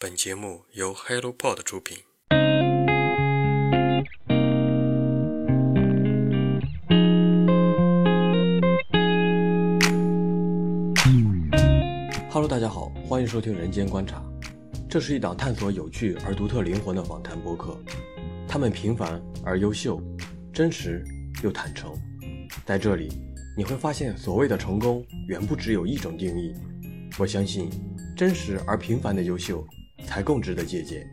本节目由 HelloPod 出品。Hello，大家好，欢迎收听《人间观察》，这是一档探索有趣而独特灵魂的访谈播客。他们平凡而优秀，真实又坦诚。在这里，你会发现，所谓的成功远不只有一种定义。我相信，真实而平凡的优秀才更值得借鉴。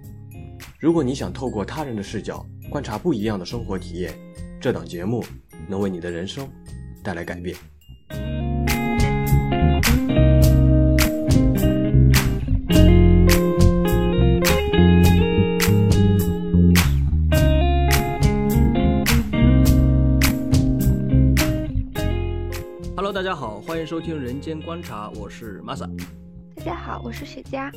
如果你想透过他人的视角观察不一样的生活体验，这档节目能为你的人生带来改变。Hello，大家好，欢迎收听《人间观察》，我是 Masa。大家好，我是雪茄。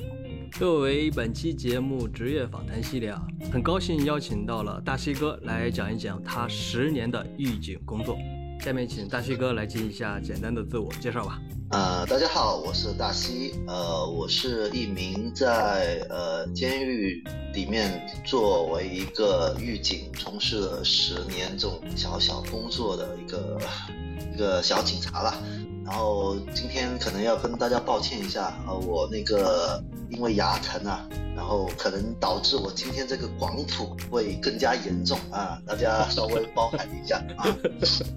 作为本期节目职业访谈系列啊，很高兴邀请到了大西哥来讲一讲他十年的狱警工作。下面请大西哥来进行一下简单的自我介绍吧。呃，大家好，我是大西，呃，我是一名在呃监狱里面作为一个狱警，从事了十年这种小小工作的一个 一个小警察了。然后今天可能要跟大家抱歉一下，呃，我那个因为牙疼啊，然后可能导致我今天这个广谱会更加严重啊，大家稍微包涵一下啊。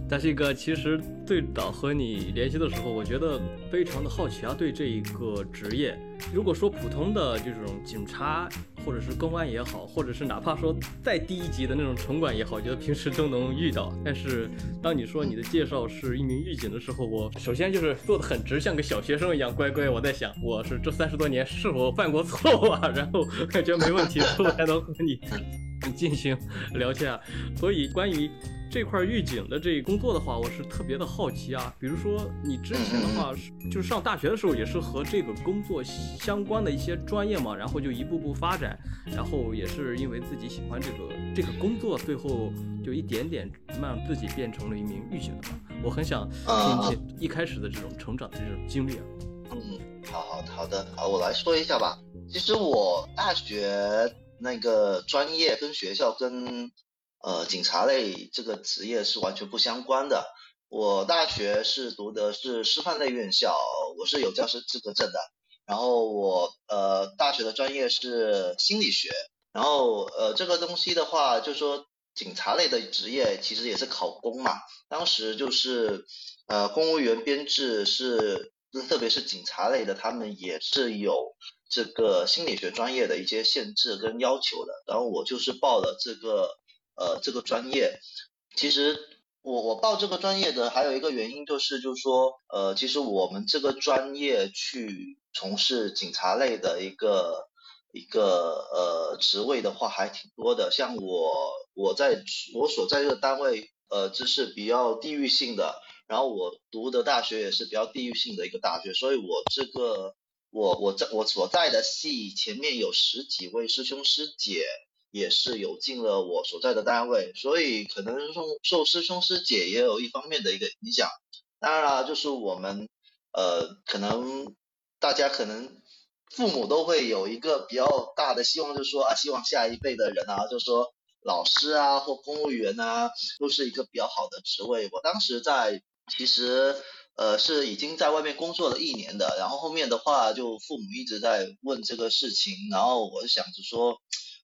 大西哥，其实最早和你联系的时候，我觉得非常的好奇啊，对这一个职业，如果说普通的这种警察，或者是公安也好，或者是哪怕说再低一级的那种城管也好，我觉得平时都能遇到。但是当你说你的介绍是一名狱警的时候，我首先就是坐得很直，像个小学生一样乖乖。我在想，我是这三十多年是否犯过错误啊？然后感觉没问题，之后才能和你进行聊天。所以关于这块预警的这工作的话，我是特别的好奇啊。比如说你之前的话，就是上大学的时候也是和这个工作相关的一些专业嘛，然后就一步步发展，然后也是因为自己喜欢这个这个工作，最后就一点点让自己变成了一名预警的嘛。我很想听听一开始的这种成长的这种经历啊。嗯，好好好的，好，我来说一下吧。其实我大学那个专业跟学校跟呃警察类这个职业是完全不相关的。我大学是读的是师范类院校，我是有教师资格证的。然后我呃大学的专业是心理学。然后呃这个东西的话，就说警察类的职业其实也是考公嘛。当时就是呃公务员编制是。特别是警察类的，他们也是有这个心理学专业的一些限制跟要求的。然后我就是报了这个呃这个专业。其实我我报这个专业的还有一个原因就是，就是说呃其实我们这个专业去从事警察类的一个一个呃职位的话还挺多的。像我我在我所在这个单位呃就是比较地域性的。然后我读的大学也是比较地域性的一个大学，所以我这个我我在我所在的系前面有十几位师兄师姐，也是有进了我所在的单位，所以可能受受师兄师姐也有一方面的一个影响。当然了，就是我们呃可能大家可能父母都会有一个比较大的希望，就是说啊，希望下一辈的人啊，就是说老师啊或公务员啊，都是一个比较好的职位。我当时在。其实，呃，是已经在外面工作了一年的，然后后面的话，就父母一直在问这个事情，然后我就想着说，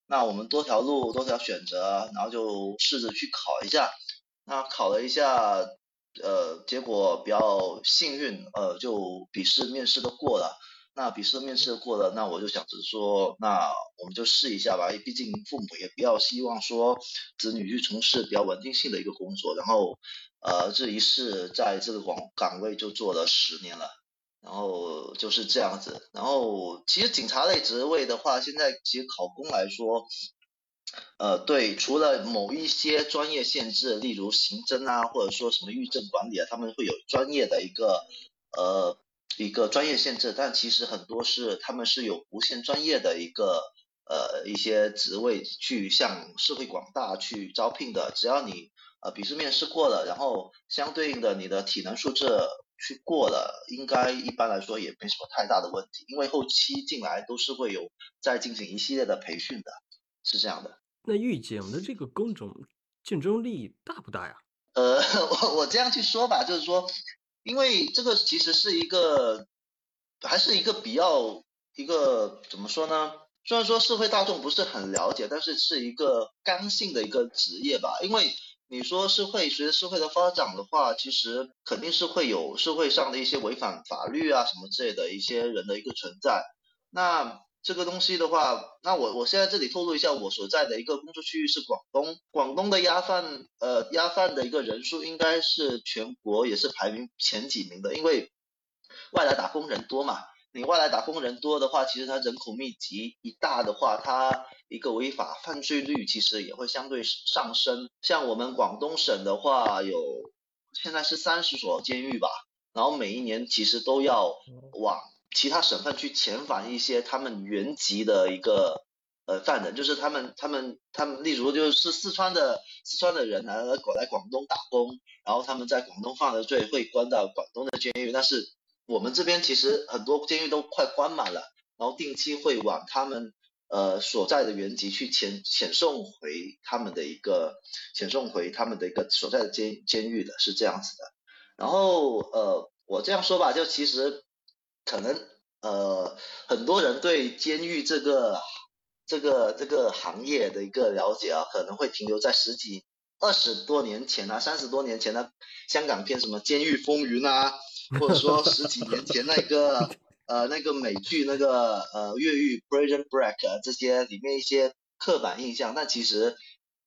那我们多条路，多条选择，然后就试着去考一下。那考了一下，呃，结果比较幸运，呃，就笔试、面试都过了。那笔试、面试过了，那我就想着说，那我们就试一下吧，毕竟父母也比较希望说子女去从事比较稳定性的一个工作，然后。呃，这一世在这个岗岗位就做了十年了，然后就是这样子。然后其实警察类职位的话，现在其实考公来说，呃，对，除了某一些专业限制，例如刑侦啊，或者说什么狱政管理啊，他们会有专业的一个呃一个专业限制，但其实很多是他们是有无限专业的一个呃一些职位去向社会广大去招聘的，只要你。呃，笔试面试过了，然后相对应的你的体能素质去过了，应该一般来说也没什么太大的问题，因为后期进来都是会有再进行一系列的培训的，是这样的。那预警的这个工种竞争力大不大呀？呃，我我这样去说吧，就是说，因为这个其实是一个，还是一个比较一个怎么说呢？虽然说社会大众不是很了解，但是是一个刚性的一个职业吧。因为你说社会随着社会的发展的话，其实肯定是会有社会上的一些违反法律啊什么之类的一些人的一个存在。那这个东西的话，那我我现在这里透露一下，我所在的一个工作区域是广东，广东的鸭饭呃鸭饭的一个人数应该是全国也是排名前几名的，因为外来打工人多嘛，你外来打工人多的话，其实它人口密集一大的话，它一个违法犯罪率其实也会相对上升。像我们广东省的话，有现在是三十所监狱吧，然后每一年其实都要往。其他省份去遣返一些他们原籍的一个呃犯人，就是他们他们他们，例如就是四川的四川的人来来来广东打工，然后他们在广东犯了罪，会关到广东的监狱。但是我们这边其实很多监狱都快关满了，然后定期会往他们呃所在的原籍去遣遣送回他们的一个遣送回他们的一个所在的监监狱的，是这样子的。然后呃我这样说吧，就其实。可能呃很多人对监狱这个这个这个行业的一个了解啊，可能会停留在十几二十多年前啊，三十多年前的香港片什么《监狱风云》啊，或者说十几年前那个呃那个美剧那个呃越狱 Prison Break 这些里面一些刻板印象，但其实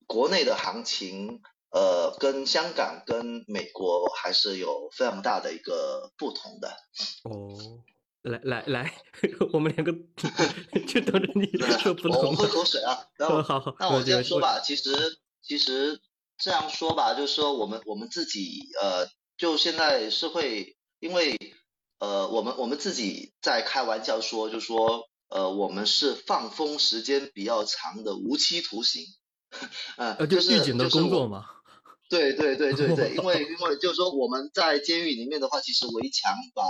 国内的行情呃跟香港跟美国还是有非常大的一个不同的哦。来来来，我们两个 就等着你说不同。我喝口水啊，然后 好好。那我这样说吧，其实其实这样说吧，就是说我们我们自己呃，就现在社会因为呃，我们我们自己在开玩笑说，就说呃，我们是放风时间比较长的无期徒刑，呃，就是狱警的工作嘛。对对对对对，因为因为就是说我们在监狱里面的话，其实围墙把。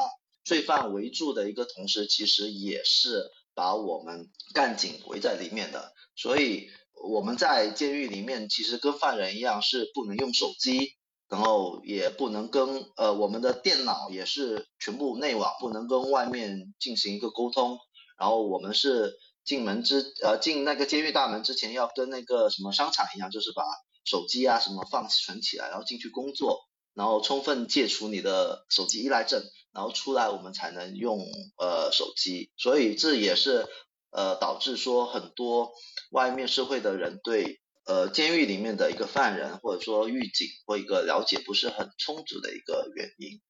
罪犯围住的一个同时，其实也是把我们干警围在里面的。所以我们在监狱里面，其实跟犯人一样，是不能用手机，然后也不能跟呃我们的电脑也是全部内网，不能跟外面进行一个沟通。然后我们是进门之呃进那个监狱大门之前，要跟那个什么商场一样，就是把手机啊什么放存起来，然后进去工作，然后充分戒除你的手机依赖症。然后出来我们才能用呃手机，所以这也是呃导致说很多外面社会的人对呃监狱里面的一个犯人或者说狱警或一个了解不是很充足的一个原因。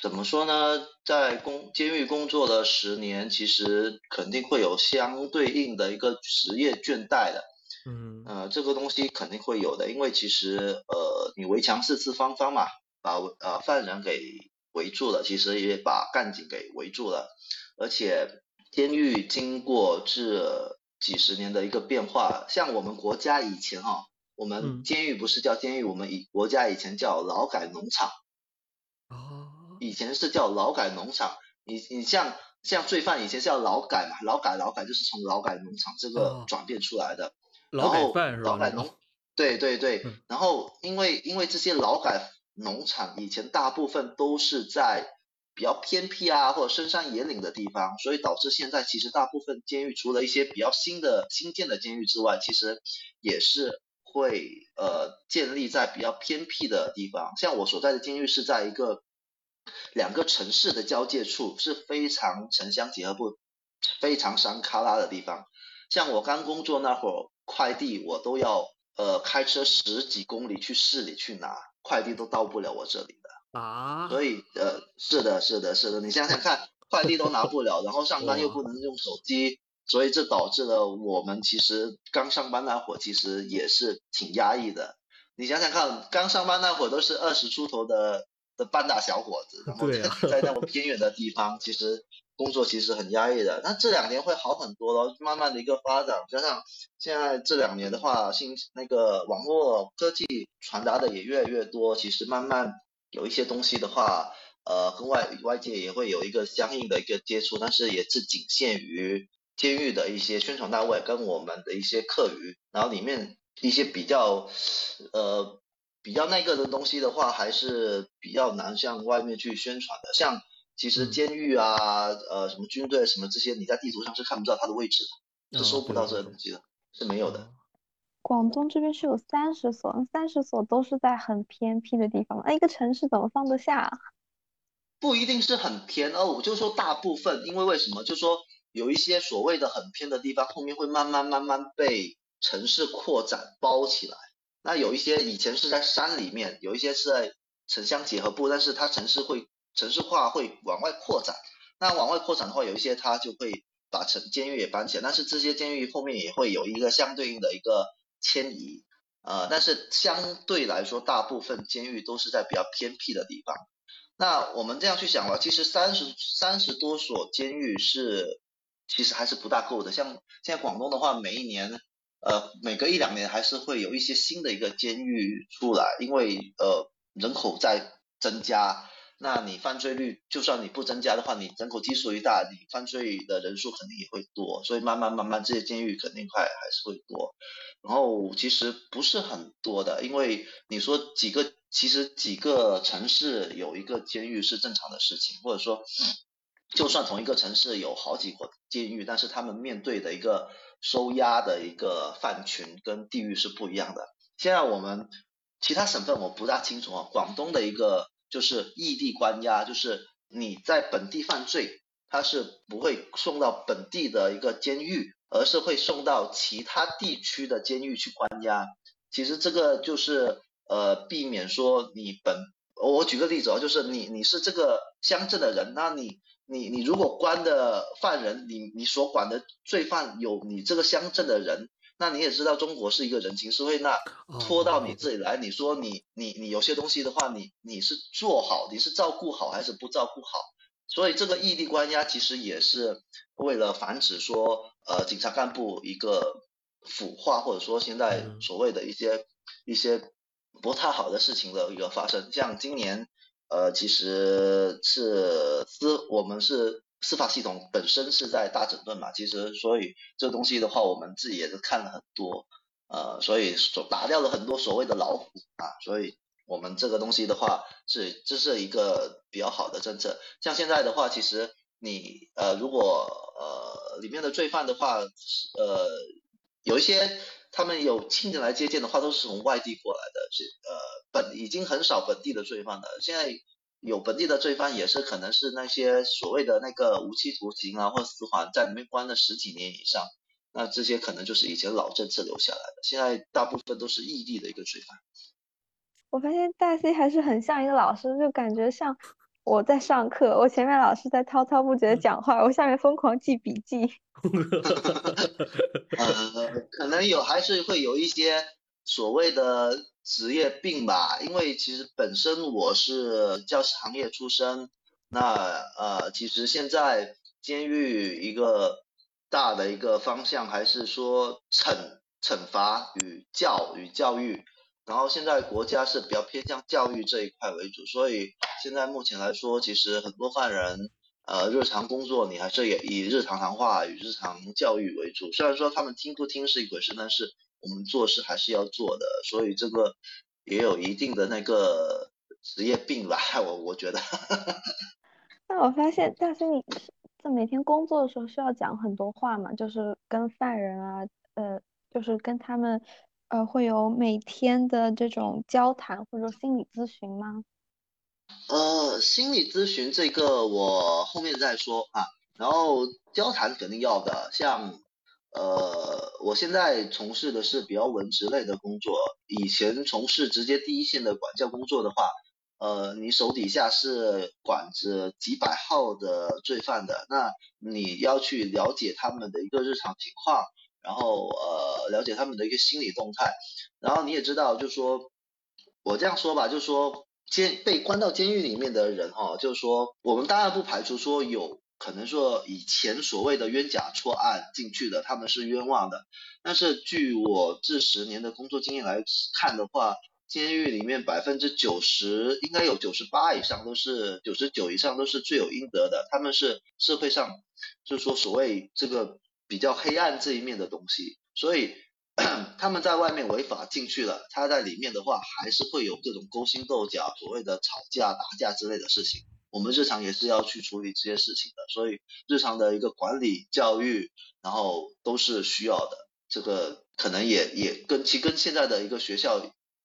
怎么说呢？在工监狱工作了十年，其实肯定会有相对应的一个职业倦怠的。嗯。呃，这个东西肯定会有的，因为其实呃你围墙四四方方嘛，把呃犯人给。围住了，其实也把干警给围住了，而且监狱经过这几十年的一个变化，像我们国家以前哈，我们监狱不是叫监狱，我们以国家以前叫劳改农场，哦，以前是叫劳改农场，你你像像罪犯以前是叫劳改嘛，劳改劳改就是从劳改农场这个转变出来的，劳改犯是吧？劳改农，对对对，然后因为因为这些劳改。农场以前大部分都是在比较偏僻啊或者深山野岭的地方，所以导致现在其实大部分监狱除了一些比较新的新建的监狱之外，其实也是会呃建立在比较偏僻的地方。像我所在的监狱是在一个两个城市的交界处，是非常城乡结合部、非常山卡拉的地方。像我刚工作那会儿，快递我都要呃开车十几公里去市里去拿。快递都到不了我这里啊，所以呃是的是的是的，你想想看，快递都拿不了，然后上班又不能用手机，所以这导致了我们其实刚上班那会儿其实也是挺压抑的。你想想看，刚上班那会儿都是二十出头的的半大小伙子，然后在在那么偏远的地方，其实。工作其实很压抑的，那这两年会好很多了，慢慢的一个发展，加上现在这两年的话，新那个网络科技传达的也越来越多，其实慢慢有一些东西的话，呃跟外外界也会有一个相应的一个接触，但是也是仅限于监狱的一些宣传单位跟我们的一些课余，然后里面一些比较呃比较那个的东西的话，还是比较难向外面去宣传的。像其实监狱啊，呃什么军队什么这些，你在地图上是看不到它的位置的，是搜不到这些东西的，是没有的。广东这边是有三十所，三十所都是在很偏僻的地方，那一个城市怎么放得下？不一定是很偏哦，我就说大部分，因为为什么？就说有一些所谓的很偏的地方，后面会慢慢慢慢被城市扩展包起来。那有一些以前是在山里面，有一些是在城乡结合部，但是它城市会城市化会往外扩展。那往外扩展的话，有一些它就会把城监狱也搬起来，但是这些监狱后面也会有一个相对应的一个。迁移，呃，但是相对来说，大部分监狱都是在比较偏僻的地方。那我们这样去想吧，其实三十三十多所监狱是，其实还是不大够的。像现在广东的话，每一年，呃，每隔一两年还是会有一些新的一个监狱出来，因为呃人口在增加。那你犯罪率就算你不增加的话，你人口基数一大，你犯罪的人数肯定也会多，所以慢慢慢慢这些监狱肯定快还是会多。然后其实不是很多的，因为你说几个，其实几个城市有一个监狱是正常的事情，或者说就算同一个城市有好几个监狱，但是他们面对的一个收押的一个犯群跟地域是不一样的。现在我们其他省份我不大清楚啊，广东的一个。就是异地关押，就是你在本地犯罪，他是不会送到本地的一个监狱，而是会送到其他地区的监狱去关押。其实这个就是呃避免说你本，我举个例子哦，就是你你是这个乡镇的人，那你你你如果关的犯人，你你所管的罪犯有你这个乡镇的人。那你也知道，中国是一个人情社会，那拖到你这里来，你说你你你有些东西的话，你你是做好，你是照顾好还是不照顾好？所以这个异地关押其实也是为了防止说，呃，警察干部一个腐化，或者说现在所谓的一些一些不太好的事情的一个发生。像今年，呃，其实是司我们是。司法系统本身是在大整顿嘛，其实所以这东西的话，我们自己也是看了很多，呃，所以所打掉了很多所谓的老虎啊，所以我们这个东西的话是这是一个比较好的政策。像现在的话，其实你呃如果呃里面的罪犯的话，呃有一些他们有亲人来接见的话，都是从外地过来的，是呃本已经很少本地的罪犯了，现在。有本地的罪犯也是可能是那些所谓的那个无期徒刑啊，或死缓在里面关了十几年以上，那这些可能就是以前老政策留下来的，现在大部分都是异地的一个罪犯。我发现大 C 还是很像一个老师，就感觉像我在上课，我前面老师在滔滔不绝的讲话，我下面疯狂记笔记。呃，可能有还是会有一些所谓的。职业病吧，因为其实本身我是教师行业出身，那呃，其实现在监狱一个大的一个方向还是说惩惩罚与教与教育，然后现在国家是比较偏向教育这一块为主，所以现在目前来说，其实很多犯人呃日常工作你还是以以日常谈话与日常教育为主，虽然说他们听不听是一回事，但是。我们做事还是要做的，所以这个也有一定的那个职业病吧，我我觉得。那我发现大森，你在每天工作的时候需要讲很多话嘛？就是跟犯人啊，呃，就是跟他们，呃，会有每天的这种交谈或者说心理咨询吗？呃，心理咨询这个我后面再说啊，然后交谈肯定要的，像。呃，我现在从事的是比较文职类的工作。以前从事直接第一线的管教工作的话，呃，你手底下是管着几百号的罪犯的，那你要去了解他们的一个日常情况，然后呃，了解他们的一个心理动态，然后你也知道，就说，我这样说吧，就说监被关到监狱里面的人哈，就是说，我们当然不排除说有。可能说以前所谓的冤假错案进去的，他们是冤枉的。但是据我这十年的工作经验来看的话，监狱里面百分之九十，应该有九十八以上都是九十九以上都是罪有应得的，他们是社会上就是说所谓这个比较黑暗这一面的东西，所以 他们在外面违法进去了，他在里面的话还是会有各种勾心斗角，所谓的吵架打架之类的事情。我们日常也是要去处理这些事情的，所以日常的一个管理教育，然后都是需要的。这个可能也也跟其跟现在的一个学校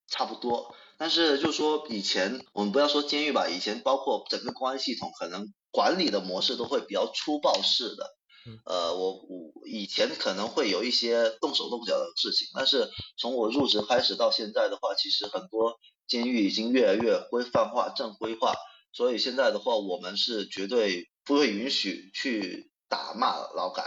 差不多，但是就说以前我们不要说监狱吧，以前包括整个公安系统，可能管理的模式都会比较粗暴式的。呃，我我以前可能会有一些动手动脚的事情，但是从我入职开始到现在的话，其实很多监狱已经越来越规范化、正规化。所以现在的话，我们是绝对不会允许去打骂劳改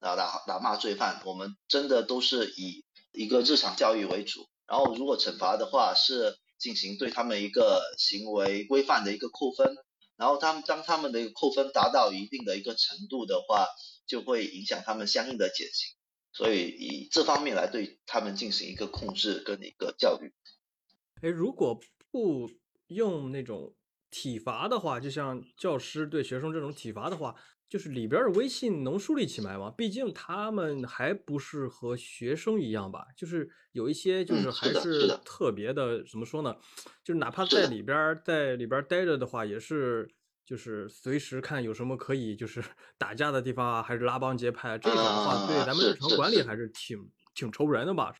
啊，打打骂罪犯。我们真的都是以一个日常教育为主。然后如果惩罚的话，是进行对他们一个行为规范的一个扣分。然后他们当他们的一个扣分达到一定的一个程度的话，就会影响他们相应的减刑。所以以这方面来对他们进行一个控制跟一个教育。哎，如果不用那种。体罚的话，就像教师对学生这种体罚的话，就是里边的威信能树立起来吗？毕竟他们还不是和学生一样吧，就是有一些就是还是特别的，怎么说呢？就是哪怕在里边在里边待着的话，也是就是随时看有什么可以就是 打架的地方啊，还是拉帮结派，这种的话对咱们日常管理还是挺挺愁人的吧。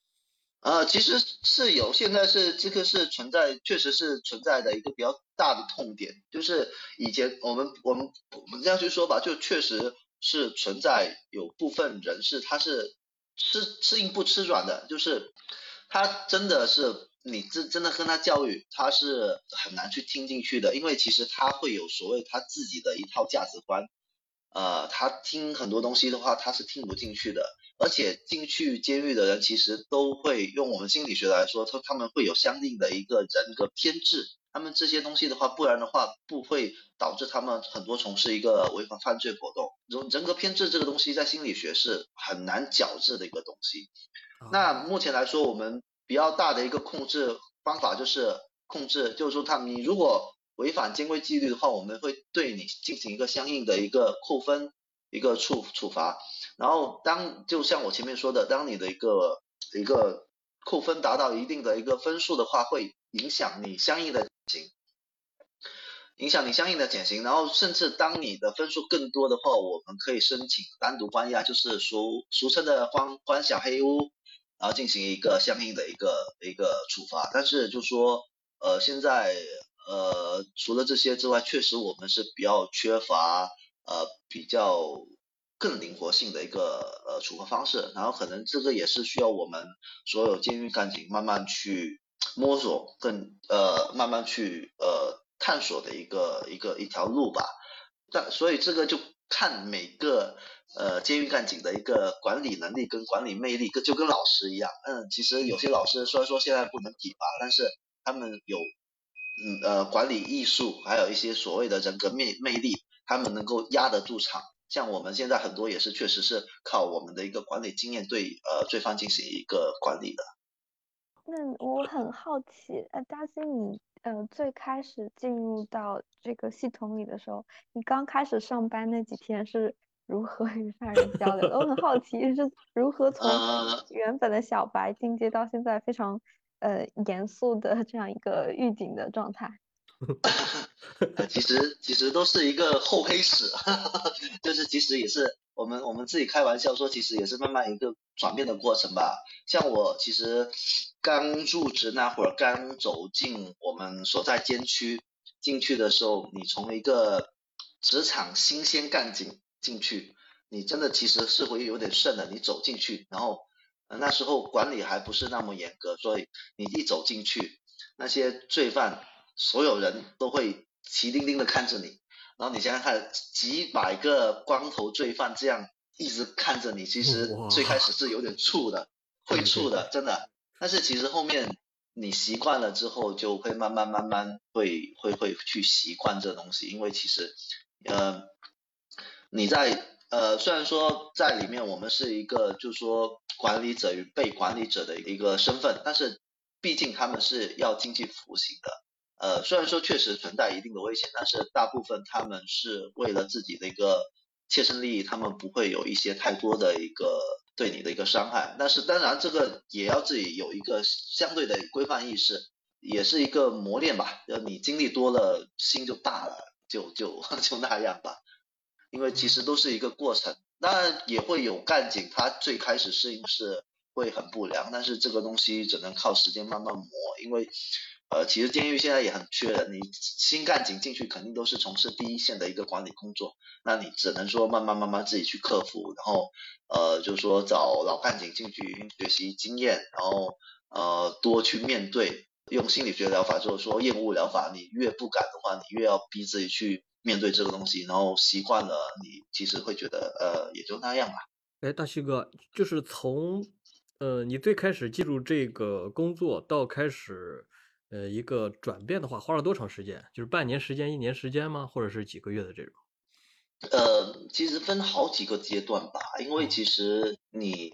呃，其实是有，现在是这个是存在，确实是存在的一个比较大的痛点，就是以前我们我们我们这样去说吧，就确实是存在有部分人是他是吃吃硬不吃软的，就是他真的是你真真的跟他教育，他是很难去听进去的，因为其实他会有所谓他自己的一套价值观，呃，他听很多东西的话，他是听不进去的。而且进去监狱的人其实都会用我们心理学来说，他他们会有相应的一个人格偏执。他们这些东西的话，不然的话不会导致他们很多从事一个违法犯罪活动。人人格偏执这个东西在心理学是很难矫治的一个东西。那目前来说，我们比较大的一个控制方法就是控制，就是说他你如果违反监规纪律的话，我们会对你进行一个相应的一个扣分一个处处罚。然后当就像我前面说的，当你的一个一个扣分达到一定的一个分数的话，会影响你相应的减刑，影响你相应的减刑。然后甚至当你的分数更多的话，我们可以申请单独关押，就是俗俗称的关关小黑屋，然后进行一个相应的一个一个处罚。但是就说呃现在呃除了这些之外，确实我们是比较缺乏呃比较。更灵活性的一个呃处罚方式，然后可能这个也是需要我们所有监狱干警慢慢去摸索，更呃慢慢去呃探索的一个一个一条路吧。但所以这个就看每个呃监狱干警的一个管理能力跟管理魅力，跟就跟老师一样，嗯，其实有些老师虽然说现在不能体罚，但是他们有嗯呃管理艺术，还有一些所谓的人格魅魅力，他们能够压得住场。像我们现在很多也是确实是靠我们的一个管理经验对呃罪犯进行一个管理的。那我很好奇，呃，嘉欣你呃最开始进入到这个系统里的时候，你刚开始上班那几天是如何与犯人交流的？我很好奇是如何 从原本的小白进阶到现在非常呃严肃的这样一个预警的状态。其实其实都是一个厚黑史，就是其实也是我们我们自己开玩笑说，其实也是慢慢一个转变的过程吧。像我其实刚入职那会儿，刚走进我们所在监区进去的时候，你从一个职场新鲜干警进去，你真的其实是会有点瘆的。你走进去，然后那时候管理还不是那么严格，所以你一走进去，那些罪犯。所有人都会齐叮叮的看着你，然后你想想看，几百个光头罪犯这样一直看着你，其实最开始是有点怵的，会怵的，真的。但是其实后面你习惯了之后，就会慢慢慢慢会会会去习惯这东西，因为其实呃你在呃虽然说在里面我们是一个就是说管理者与被管理者的一个身份，但是毕竟他们是要经济服刑的。呃，虽然说确实存在一定的危险，但是大部分他们是为了自己的一个切身利益，他们不会有一些太多的一个对你的一个伤害。但是当然，这个也要自己有一个相对的规范意识，也是一个磨练吧。要你经历多了，心就大了，就就 就那样吧。因为其实都是一个过程，当然也会有干警，他最开始适应是会很不良，但是这个东西只能靠时间慢慢磨，因为。呃，其实监狱现在也很缺人，你新干警进去肯定都是从事第一线的一个管理工作，那你只能说慢慢慢慢自己去克服，然后呃，就是说找老干警进去学习经验，然后呃多去面对，用心理学疗法就是说厌恶疗法，你越不敢的话，你越要逼自己去面对这个东西，然后习惯了，你其实会觉得呃也就那样吧。哎，大西哥，就是从呃你最开始进入这个工作到开始。呃，一个转变的话，花了多长时间？就是半年时间、一年时间吗？或者是几个月的这种？呃，其实分好几个阶段吧，因为其实你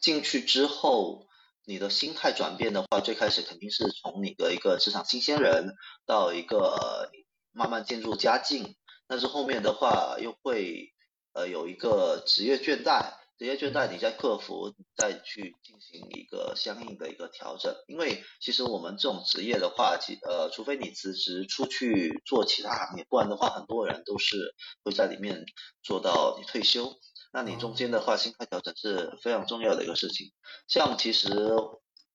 进去之后，你的心态转变的话，最开始肯定是从你的一个职场新鲜人到一个慢慢渐入佳境，但是后面的话又会呃有一个职业倦怠。职业倦怠，你再克服，再去进行一个相应的一个调整。因为其实我们这种职业的话，其呃，除非你辞职出去做其他行业，不然的话，很多人都是会在里面做到你退休。那你中间的话，心态调整是非常重要的一个事情。像其实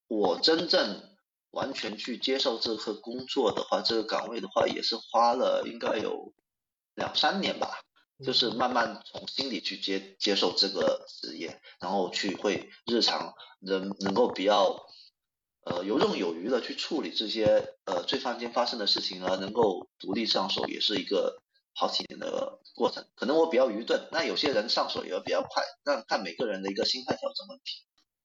我真正完全去接受这份工作的话，这个岗位的话，也是花了应该有两三年吧。就是慢慢从心里去接接受这个职业，然后去会日常能能够比较呃游刃有余的去处理这些呃罪犯间发生的事情啊，能够独立上手，也是一个好几年的过程。可能我比较愚钝，那有些人上手也比较快，那看每个人的一个心态调整问题。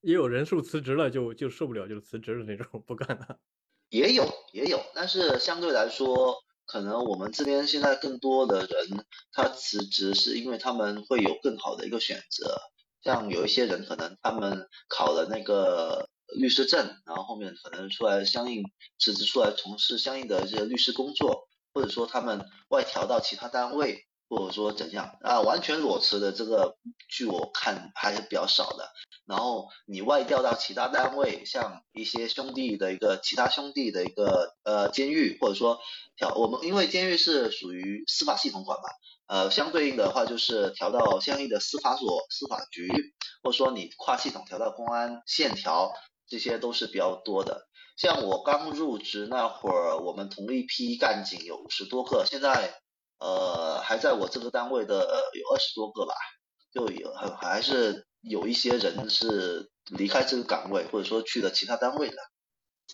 也有人数辞职了就就受不了就辞职的那种不干了。也有也有，但是相对来说。可能我们这边现在更多的人，他辞职是因为他们会有更好的一个选择。像有一些人可能他们考了那个律师证，然后后面可能出来相应辞职出来从事相应的这些律师工作，或者说他们外调到其他单位。或者说怎样啊？完全裸辞的这个，据我看还是比较少的。然后你外调到其他单位，像一些兄弟的一个其他兄弟的一个呃监狱，或者说调我们因为监狱是属于司法系统管嘛，呃相对应的话就是调到相应的司法所、司法局，或者说你跨系统调到公安、县调，这些都是比较多的。像我刚入职那会儿，我们同一批干警有五十多个，现在。呃，还在我这个单位的有二十多个吧，就有还还是有一些人是离开这个岗位，或者说去了其他单位的。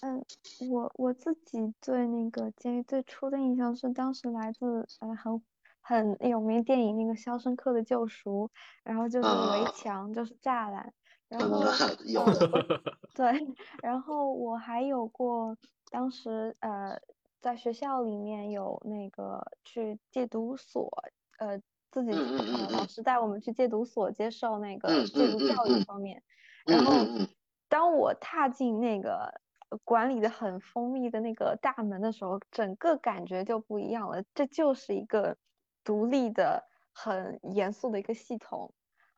嗯，我我自己对那个监狱最初的印象是，当时来自呃很很有名电影那个《肖申克的救赎》，然后就是围墙，就是栅栏，然后 有对，然后我还有过当时呃。在学校里面有那个去戒毒所，呃，自己呃老师带我们去戒毒所接受那个戒毒教育方面。然后当我踏进那个管理的很封闭的那个大门的时候，整个感觉就不一样了。这就是一个独立的、很严肃的一个系统。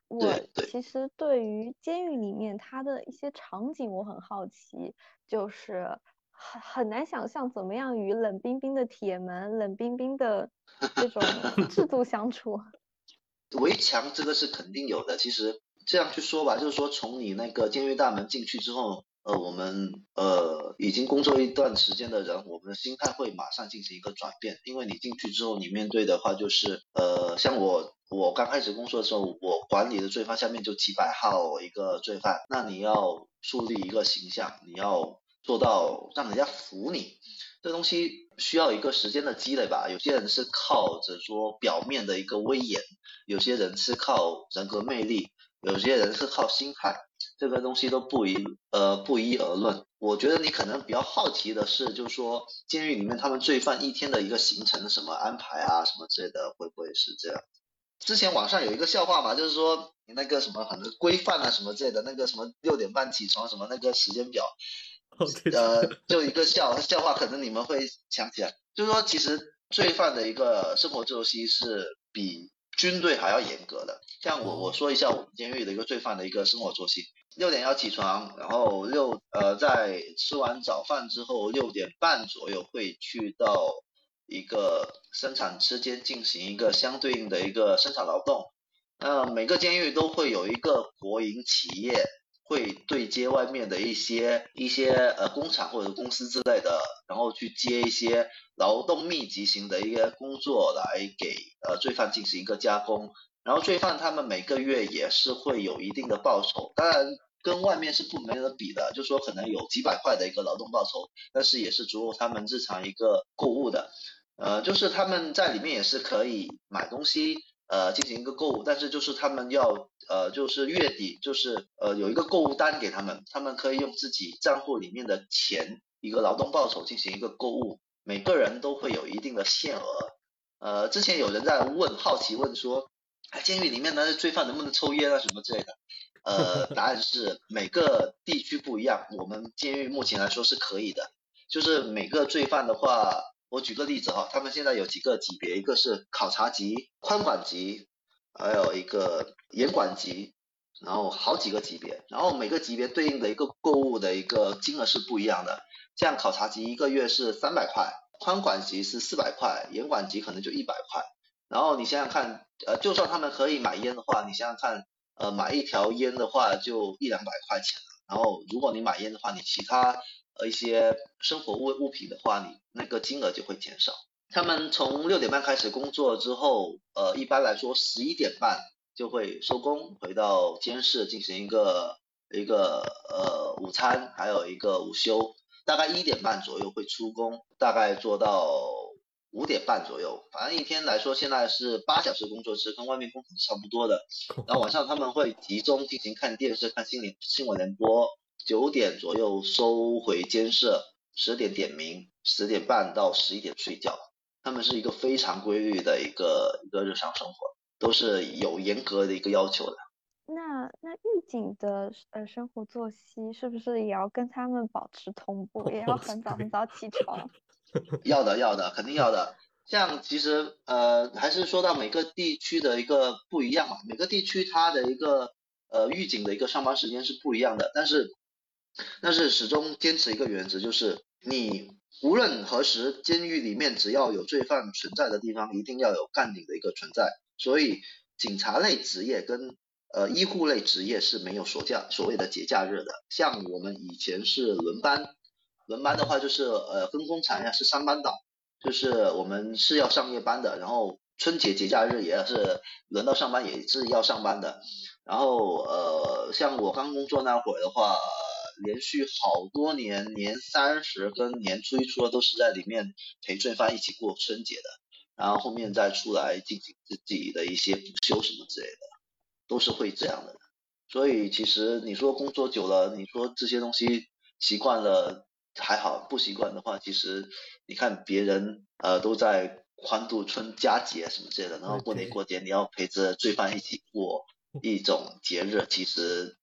我其实对于监狱里面它的一些场景我很好奇，就是。很很难想象怎么样与冷冰冰的铁门、冷冰冰的 这种制度相处。围墙这个是肯定有的。其实这样去说吧，就是说从你那个监狱大门进去之后，呃，我们呃已经工作一段时间的人，我们的心态会马上进行一个转变。因为你进去之后，你面对的话就是呃，像我我刚开始工作的时候，我管理的罪犯下面就几百号一个罪犯，那你要树立一个形象，你要。做到让人家服你，这东西需要一个时间的积累吧。有些人是靠着说表面的一个威严，有些人是靠人格魅力，有些人是靠心态，这个东西都不一呃不一而论。我觉得你可能比较好奇的是，就是说监狱里面他们罪犯一天的一个行程什么安排啊，什么之类的，会不会是这样？之前网上有一个笑话嘛，就是说你那个什么很多规范啊什么之类的，那个什么六点半起床什么那个时间表。呃，就一个笑笑话，可能你们会想起来，就是说，其实罪犯的一个生活作息是比军队还要严格的。像我我说一下我们监狱的一个罪犯的一个生活作息：六点要起床，然后六呃在吃完早饭之后，六点半左右会去到一个生产车间进行一个相对应的一个生产劳动。那每个监狱都会有一个国营企业。会对接外面的一些一些呃工厂或者公司之类的，然后去接一些劳动密集型的一些工作来给呃罪犯进行一个加工，然后罪犯他们每个月也是会有一定的报酬，当然跟外面是不没得比的，就说可能有几百块的一个劳动报酬，但是也是足够他们日常一个购物的，呃，就是他们在里面也是可以买东西。呃，进行一个购物，但是就是他们要呃，就是月底就是呃有一个购物单给他们，他们可以用自己账户里面的钱一个劳动报酬进行一个购物，每个人都会有一定的限额。呃，之前有人在问，好奇问说，监狱里面的罪犯能不能抽烟啊什么之类的？呃，答案是每个地区不一样，我们监狱目前来说是可以的，就是每个罪犯的话。我举个例子哈，他们现在有几个级别，一个是考察级、宽管级，还有一个严管级，然后好几个级别，然后每个级别对应的一个购物的一个金额是不一样的。像考察级一个月是三百块，宽管级是四百块，严管级可能就一百块。然后你想想看，呃，就算他们可以买烟的话，你想想看，呃，买一条烟的话就一两百块钱了。然后如果你买烟的话，你其他。呃，一些生活物物品的话，你那个金额就会减少。他们从六点半开始工作之后，呃，一般来说十一点半就会收工，回到监室进行一个一个呃午餐，还有一个午休。大概一点半左右会出工，大概做到五点半左右。反正一天来说，现在是八小时工作制，跟外面工厂差不多的。然后晚上他们会集中进行看电视，看新闻新闻联播。九点左右收回监舍，十点点名，十点半到十一点睡觉。他们是一个非常规律的一个一个日常生活，都是有严格的一个要求的。那那狱警的呃生活作息是不是也要跟他们保持同步，也要很早很早起床？要的要的，肯定要的。像其实呃还是说到每个地区的一个不一样嘛，每个地区它的一个呃狱警的一个上班时间是不一样的，但是。但是始终坚持一个原则，就是你无论何时，监狱里面只要有罪犯存在的地方，一定要有干警的一个存在。所以，警察类职业跟呃医护类职业是没有所假所谓的节假日的。像我们以前是轮班，轮班的话就是呃分工产业是三班倒，就是我们是要上夜班的，然后春节节假日也是轮到上班也是要上班的。然后呃像我刚工作那会儿的话。连续好多年，年三十跟年初一、初二都是在里面陪罪犯一起过春节的，然后后面再出来进行自己的一些补休什么之类的，都是会这样的。所以其实你说工作久了，你说这些东西习惯了还好，不习惯的话，其实你看别人呃都在欢度春佳节什么之类的，然后过年过节你要陪着罪犯一起过一种节日，其实。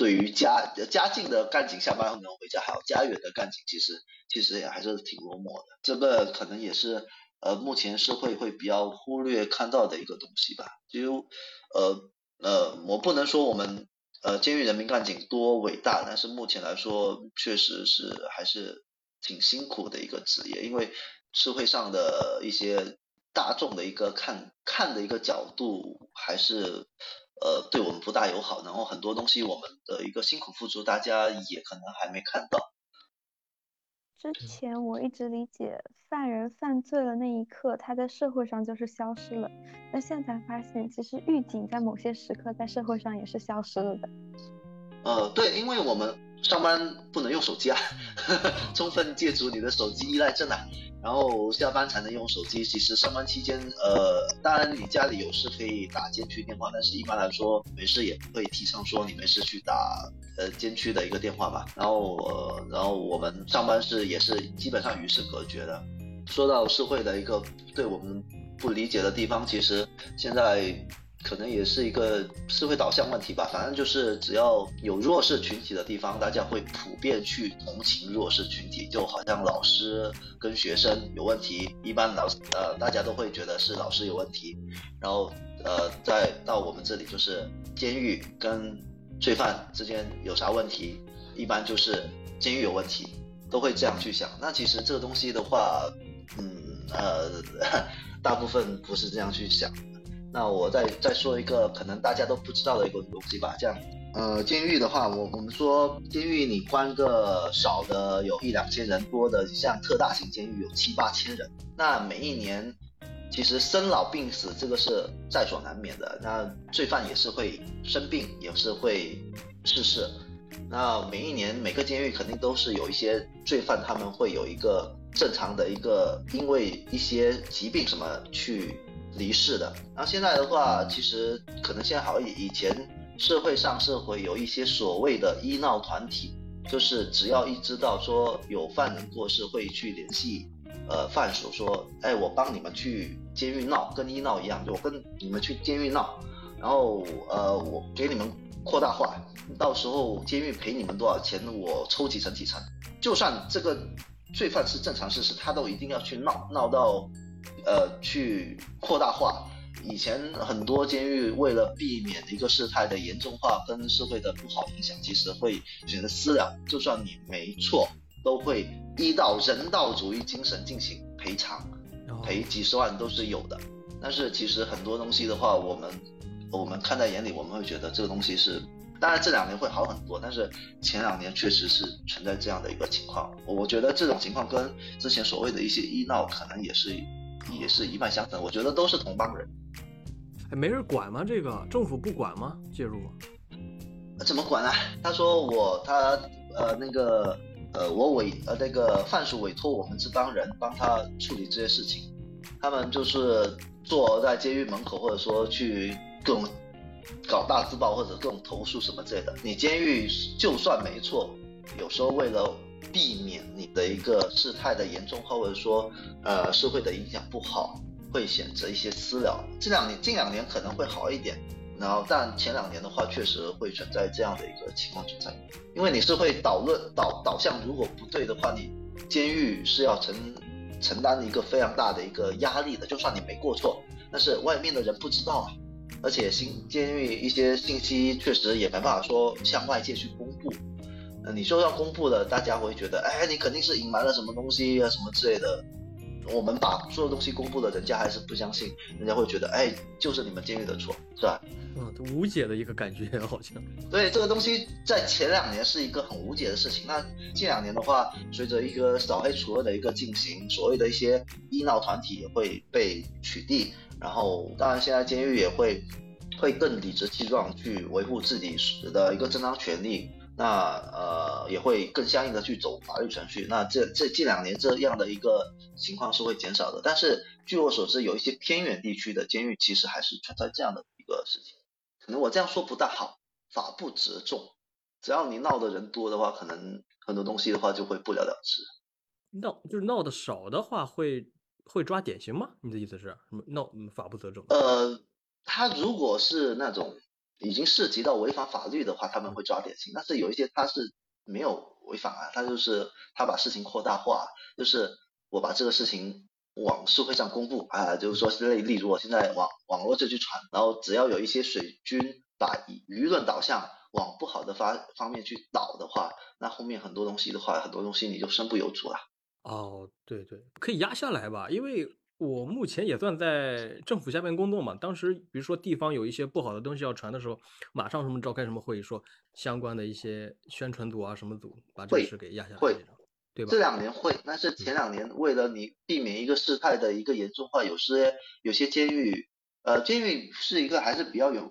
对于家家境的干警下班后能回家，还有家远的干警，其实其实也还是挺落寞的。这个可能也是呃目前社会会比较忽略看到的一个东西吧。就呃呃，我不能说我们呃监狱人民干警多伟大，但是目前来说确实是还是挺辛苦的一个职业，因为社会上的一些大众的一个看看的一个角度还是。呃，对我们不大友好，然后很多东西我们的一个辛苦付出，大家也可能还没看到。之前我一直理解，犯人犯罪了那一刻，他在社会上就是消失了。那现在发现，其实狱警在某些时刻在社会上也是消失了的。呃，对，因为我们上班不能用手机啊，充分借助你的手机依赖症啊。然后下班才能用手机。其实上班期间，呃，当然你家里有事可以打监区电话，但是一般来说没事也不会提倡说你没事去打呃监区的一个电话吧。然后呃，然后我们上班是也是基本上与世隔绝的。说到社会的一个对我们不理解的地方，其实现在可能也是一个社会导向问题吧。反正就是只要有弱势群体的地方，大家会普遍去同情弱势群体。就好像老师跟学生有问题，一般老呃大家都会觉得是老师有问题。然后呃再到我们这里就是监狱跟罪犯之间有啥问题，一般就是监狱有问题，都会这样去想。那其实这个东西的话，嗯呃 大部分不是这样去想。那我再再说一个可能大家都不知道的一个东西吧，这样，呃，监狱的话，我我们说监狱你关个少的有一两千人，多的像特大型监狱有七八千人。那每一年，其实生老病死这个是在所难免的。那罪犯也是会生病，也是会逝世。那每一年每个监狱肯定都是有一些罪犯，他们会有一个正常的一个，因为一些疾病什么去。离世的，然后现在的话，其实可能现在好一点。以前社会上是会有一些所谓的医闹团体，就是只要一知道说有犯人过世，会去联系呃犯属说，哎，我帮你们去监狱闹，跟医闹一样，就我跟你们去监狱闹，然后呃我给你们扩大化，到时候监狱赔你们多少钱，我抽几成几成。就算这个罪犯是正常事实，他都一定要去闹，闹到。呃，去扩大化。以前很多监狱为了避免一个事态的严重化跟社会的不好影响，其实会选择私了。就算你没错，都会依照人道主义精神进行赔偿，赔几十万都是有的。但是其实很多东西的话，我们我们看在眼里，我们会觉得这个东西是。当然这两年会好很多，但是前两年确实是存在这样的一个情况。我觉得这种情况跟之前所谓的一些医闹可能也是。也是一脉相承，我觉得都是同帮人。哎，没人管吗？这个政府不管吗？介入？怎么管啊？他说我他呃那个呃我委呃那个范叔委托我们这帮人帮他处理这些事情，他们就是坐在监狱门口，或者说去各种搞大字报或者各种投诉什么之类的。你监狱就算没错，有时候为了。避免你的一个事态的严重化，或者说，呃，社会的影响不好，会选择一些私了。这两年近两年可能会好一点，然后但前两年的话，确实会存在这样的一个情况存在。因为你是会导论导导向，如果不对的话，你监狱是要承承担一个非常大的一个压力的。就算你没过错，但是外面的人不知道啊，而且新监狱一些信息确实也没办法说向外界去公布。呃，你说要公布了，大家会觉得，哎，你肯定是隐瞒了什么东西啊，什么之类的。我们把所有东西公布了，人家还是不相信，人家会觉得，哎，就是你们监狱的错，是吧？嗯，无解的一个感觉，好像。对，这个东西在前两年是一个很无解的事情。那近两年的话，随着一个扫黑除恶的一个进行，所谓的一些医闹团体也会被取缔，然后，当然现在监狱也会会更理直气壮去维护自己的一个正当权利。那呃也会更相应的去走法律程序。那这这近两年这样的一个情况是会减少的。但是据我所知，有一些偏远地区的监狱其实还是存在这样的一个事情。可能我这样说不大好，法不责众。只要你闹的人多的话，可能很多东西的话就会不了了之。闹就是闹的少的话，会会抓典型吗？你的意思是什么？闹法不责众？呃，他如果是那种。已经涉及到违反法律的话，他们会抓典型。但是有一些他是没有违反啊，他就是他把事情扩大化，就是我把这个事情往社会上公布啊，就是说例例如我现在网网络就去传，然后只要有一些水军把舆论导向往不好的方方面去导的话，那后面很多东西的话，很多东西你就身不由主了。哦，对对，可以压下来吧，因为。我目前也算在政府下面工作嘛。当时比如说地方有一些不好的东西要传的时候，马上什么召开什么会议，说相关的一些宣传组啊什么组把这个事给压下来，会，对吧？这两年会，但是前两年为了你避免一个事态的一个严重化，有些有些监狱，呃，监狱是一个还是比较有。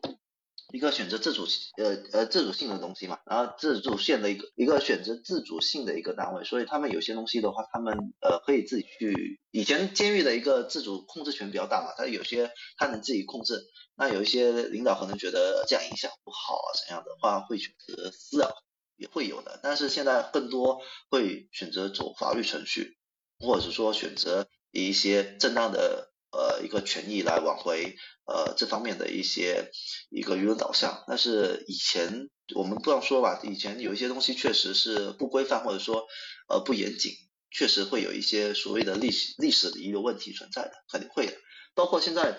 一个选择自主呃呃自主性的东西嘛，然后自主性的一个一个选择自主性的一个单位，所以他们有些东西的话，他们呃可以自己去。以前监狱的一个自主控制权比较大嘛，他有些他能自己控制，那有一些领导可能觉得这样影响不好啊怎样的话，会选择私了，也会有的。但是现在更多会选择走法律程序，或者说选择以一些正当的呃一个权益来挽回呃这方面的一些一个舆论导向。但是以前我们不要说吧，以前有一些东西确实是不规范或者说呃不严谨，确实会有一些所谓的历史历史的一个问题存在的，肯定会的。包括现在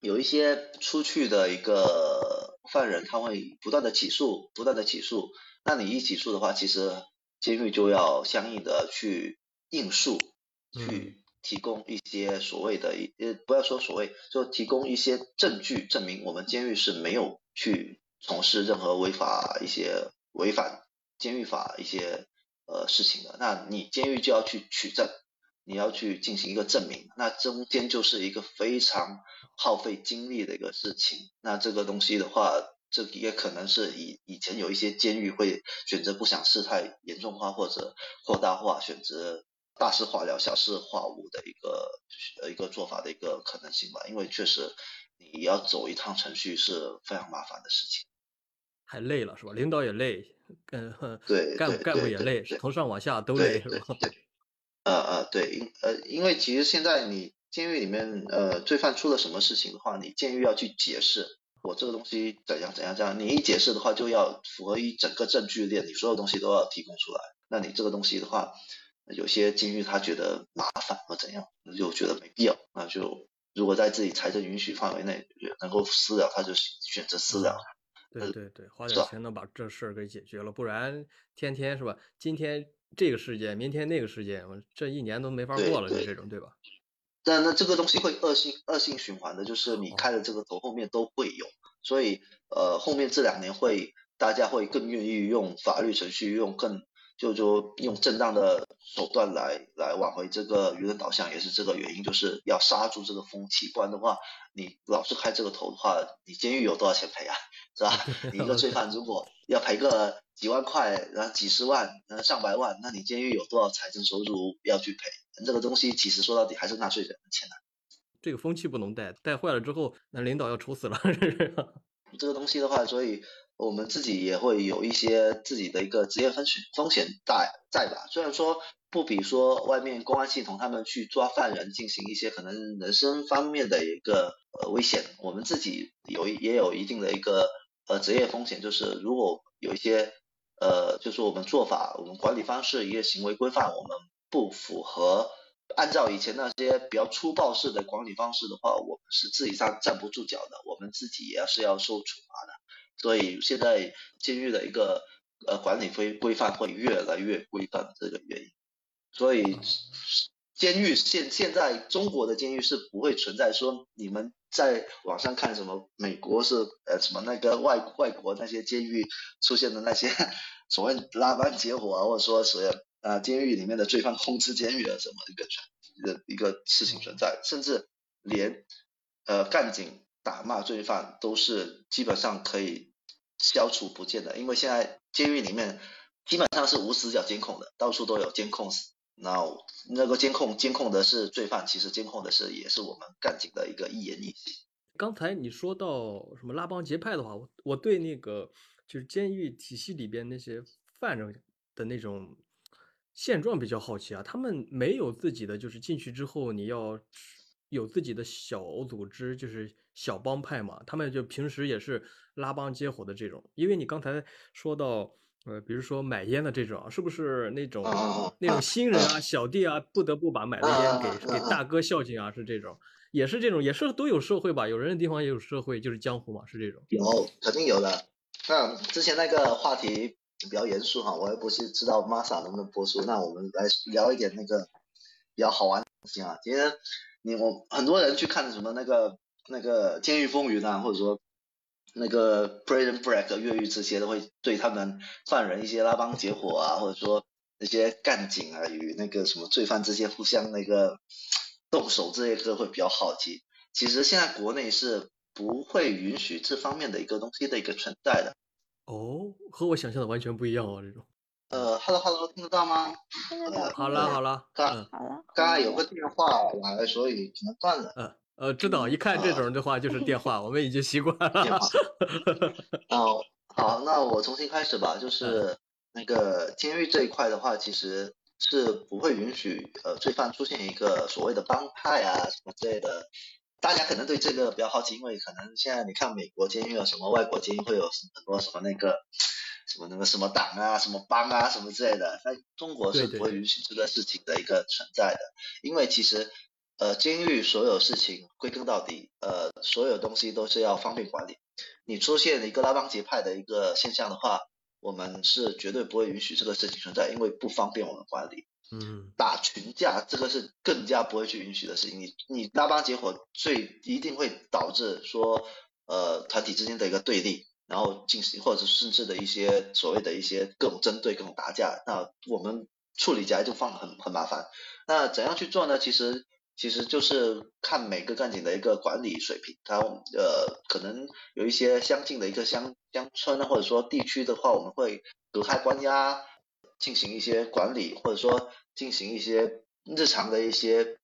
有一些出去的一个 犯人，他会不断的起诉，不断的起诉。那你一起诉的话，其实监狱就要相应的去应诉，去提供一些所谓的呃，不要说所谓，就提供一些证据证明我们监狱是没有去从事任何违法一些违反监狱法一些呃事情的。那你监狱就要去取证，你要去进行一个证明，那中间就是一个非常耗费精力的一个事情。那这个东西的话。这也可能是以以前有一些监狱会选择不想事态严重化或者扩大化，选择大事化了、小事化无的一个呃一个做法的一个可能性吧。因为确实你要走一趟程序是非常麻烦的事情，太累了是吧？领导也累，嗯，对，干干部也累，从上往下都累是吧？呃呃，对，因呃因为其实现在你监狱里面呃罪犯出了什么事情的话，你监狱要去解释。我这个东西怎样怎样怎样，你一解释的话，就要符合一整个证据链，你所有东西都要提供出来。那你这个东西的话，有些监狱他觉得麻烦或怎样，就觉得没必要，那就如果在自己财政允许范围内能够私了，他就选择私了。对对对，花点钱能把这事儿给解决了，不然天天是吧？今天这个事件，明天那个事件，我这一年都没法过了，就这种对吧？但那这个东西会恶性恶性循环的，就是你开了这个头后面都会有，所以呃后面这两年会大家会更愿意用法律程序，用更就说用正当的手段来来挽回这个舆论导向，也是这个原因，就是要刹住这个风气，不然的话你老是开这个头的话，你监狱有多少钱赔啊？是吧？你一个罪犯如果要赔个几万块，然后几十万，呃上百万，那你监狱有多少财政收入要去赔？这个东西其实说到底还是纳税人的钱呐。这个风气不能带，带坏了之后，那领导要愁死了。这个东西的话，所以我们自己也会有一些自己的一个职业风险风险在在吧？虽然说不比说外面公安系统他们去抓犯人进行一些可能人身方面的一个呃危险，我们自己有也有一定的一个呃职业风险，就是如果有一些呃就是我们做法、我们管理方式一些行为规范，我们。不符合按照以前那些比较粗暴式的管理方式的话，我们是自己站站不住脚的，我们自己也是要受处罚的。所以现在监狱的一个呃管理规规范会越来越规范这个原因。所以监狱现现在中国的监狱是不会存在说你们在网上看什么美国是呃什么那个外外国那些监狱出现的那些 所谓拉帮结伙啊，或者说是。啊，监狱里面的罪犯控制监狱啊什么一个存的一个事情存在，甚至连呃干警打骂罪犯都是基本上可以消除不见的，因为现在监狱里面基本上是无死角监控的，到处都有监控，那那个监控监控的是罪犯，其实监控的是也是我们干警的一个一言一行。刚才你说到什么拉帮结派的话，我我对那个就是监狱体系里边那些犯人的那种。现状比较好奇啊，他们没有自己的，就是进去之后你要有自己的小组织，就是小帮派嘛。他们就平时也是拉帮结伙的这种。因为你刚才说到，呃，比如说买烟的这种，是不是那种那种新人啊、小弟啊，不得不把买的烟给给大哥孝敬啊？是这种，也是这种，也是都有社会吧？有人的地方也有社会，就是江湖嘛，是这种。有，肯定有的。那之前那个话题。比较严肃哈，我也不是知道 Masa 能不能播出，那我们来聊一点那个比较好玩的东西啊。其实你我很多人去看什么那个那个监狱风云啊，或者说那个 Prison Break 越狱这些，都会对他们犯人一些拉帮结伙啊，或者说那些干警啊与那个什么罪犯之间互相那个动手这些歌会比较好奇。其实现在国内是不会允许这方面的一个东西的一个存在的。哦，和我想象的完全不一样哦！这种，呃，Hello Hello，听得到吗？听得到。好了好了，刚好了，刚刚有个电话来，所以可能断了。嗯呃，知道，一看这种的话就是电话，我们已经习惯 了。电话。好，那我重新开始吧。就是那个监狱这一块的话，其实是不会允许呃罪犯出现一个所谓的帮派啊什么之类的。大家可能对这个比较好奇，因为可能现在你看美国监狱啊，什么外国监狱会有很多什么那个什么那个什么党啊、什么帮啊什么之类的，在中国是不会允许这个事情的一个存在的，因为其实呃监狱所有事情归根到底呃所有东西都是要方便管理，你出现一个拉帮结派的一个现象的话，我们是绝对不会允许这个事情存在，因为不方便我们管理。嗯，打群架这个是更加不会去允许的事情。你你拉帮结伙，最一定会导致说，呃，团体之间的一个对立，然后进行或者甚至的一些所谓的一些各种针对、各种打架，那我们处理起来就放很很麻烦。那怎样去做呢？其实其实就是看每个干警的一个管理水平，他呃可能有一些相近的一个乡乡村或者说地区的话，我们会隔开关押进行一些管理，或者说。进行一些日常的一些，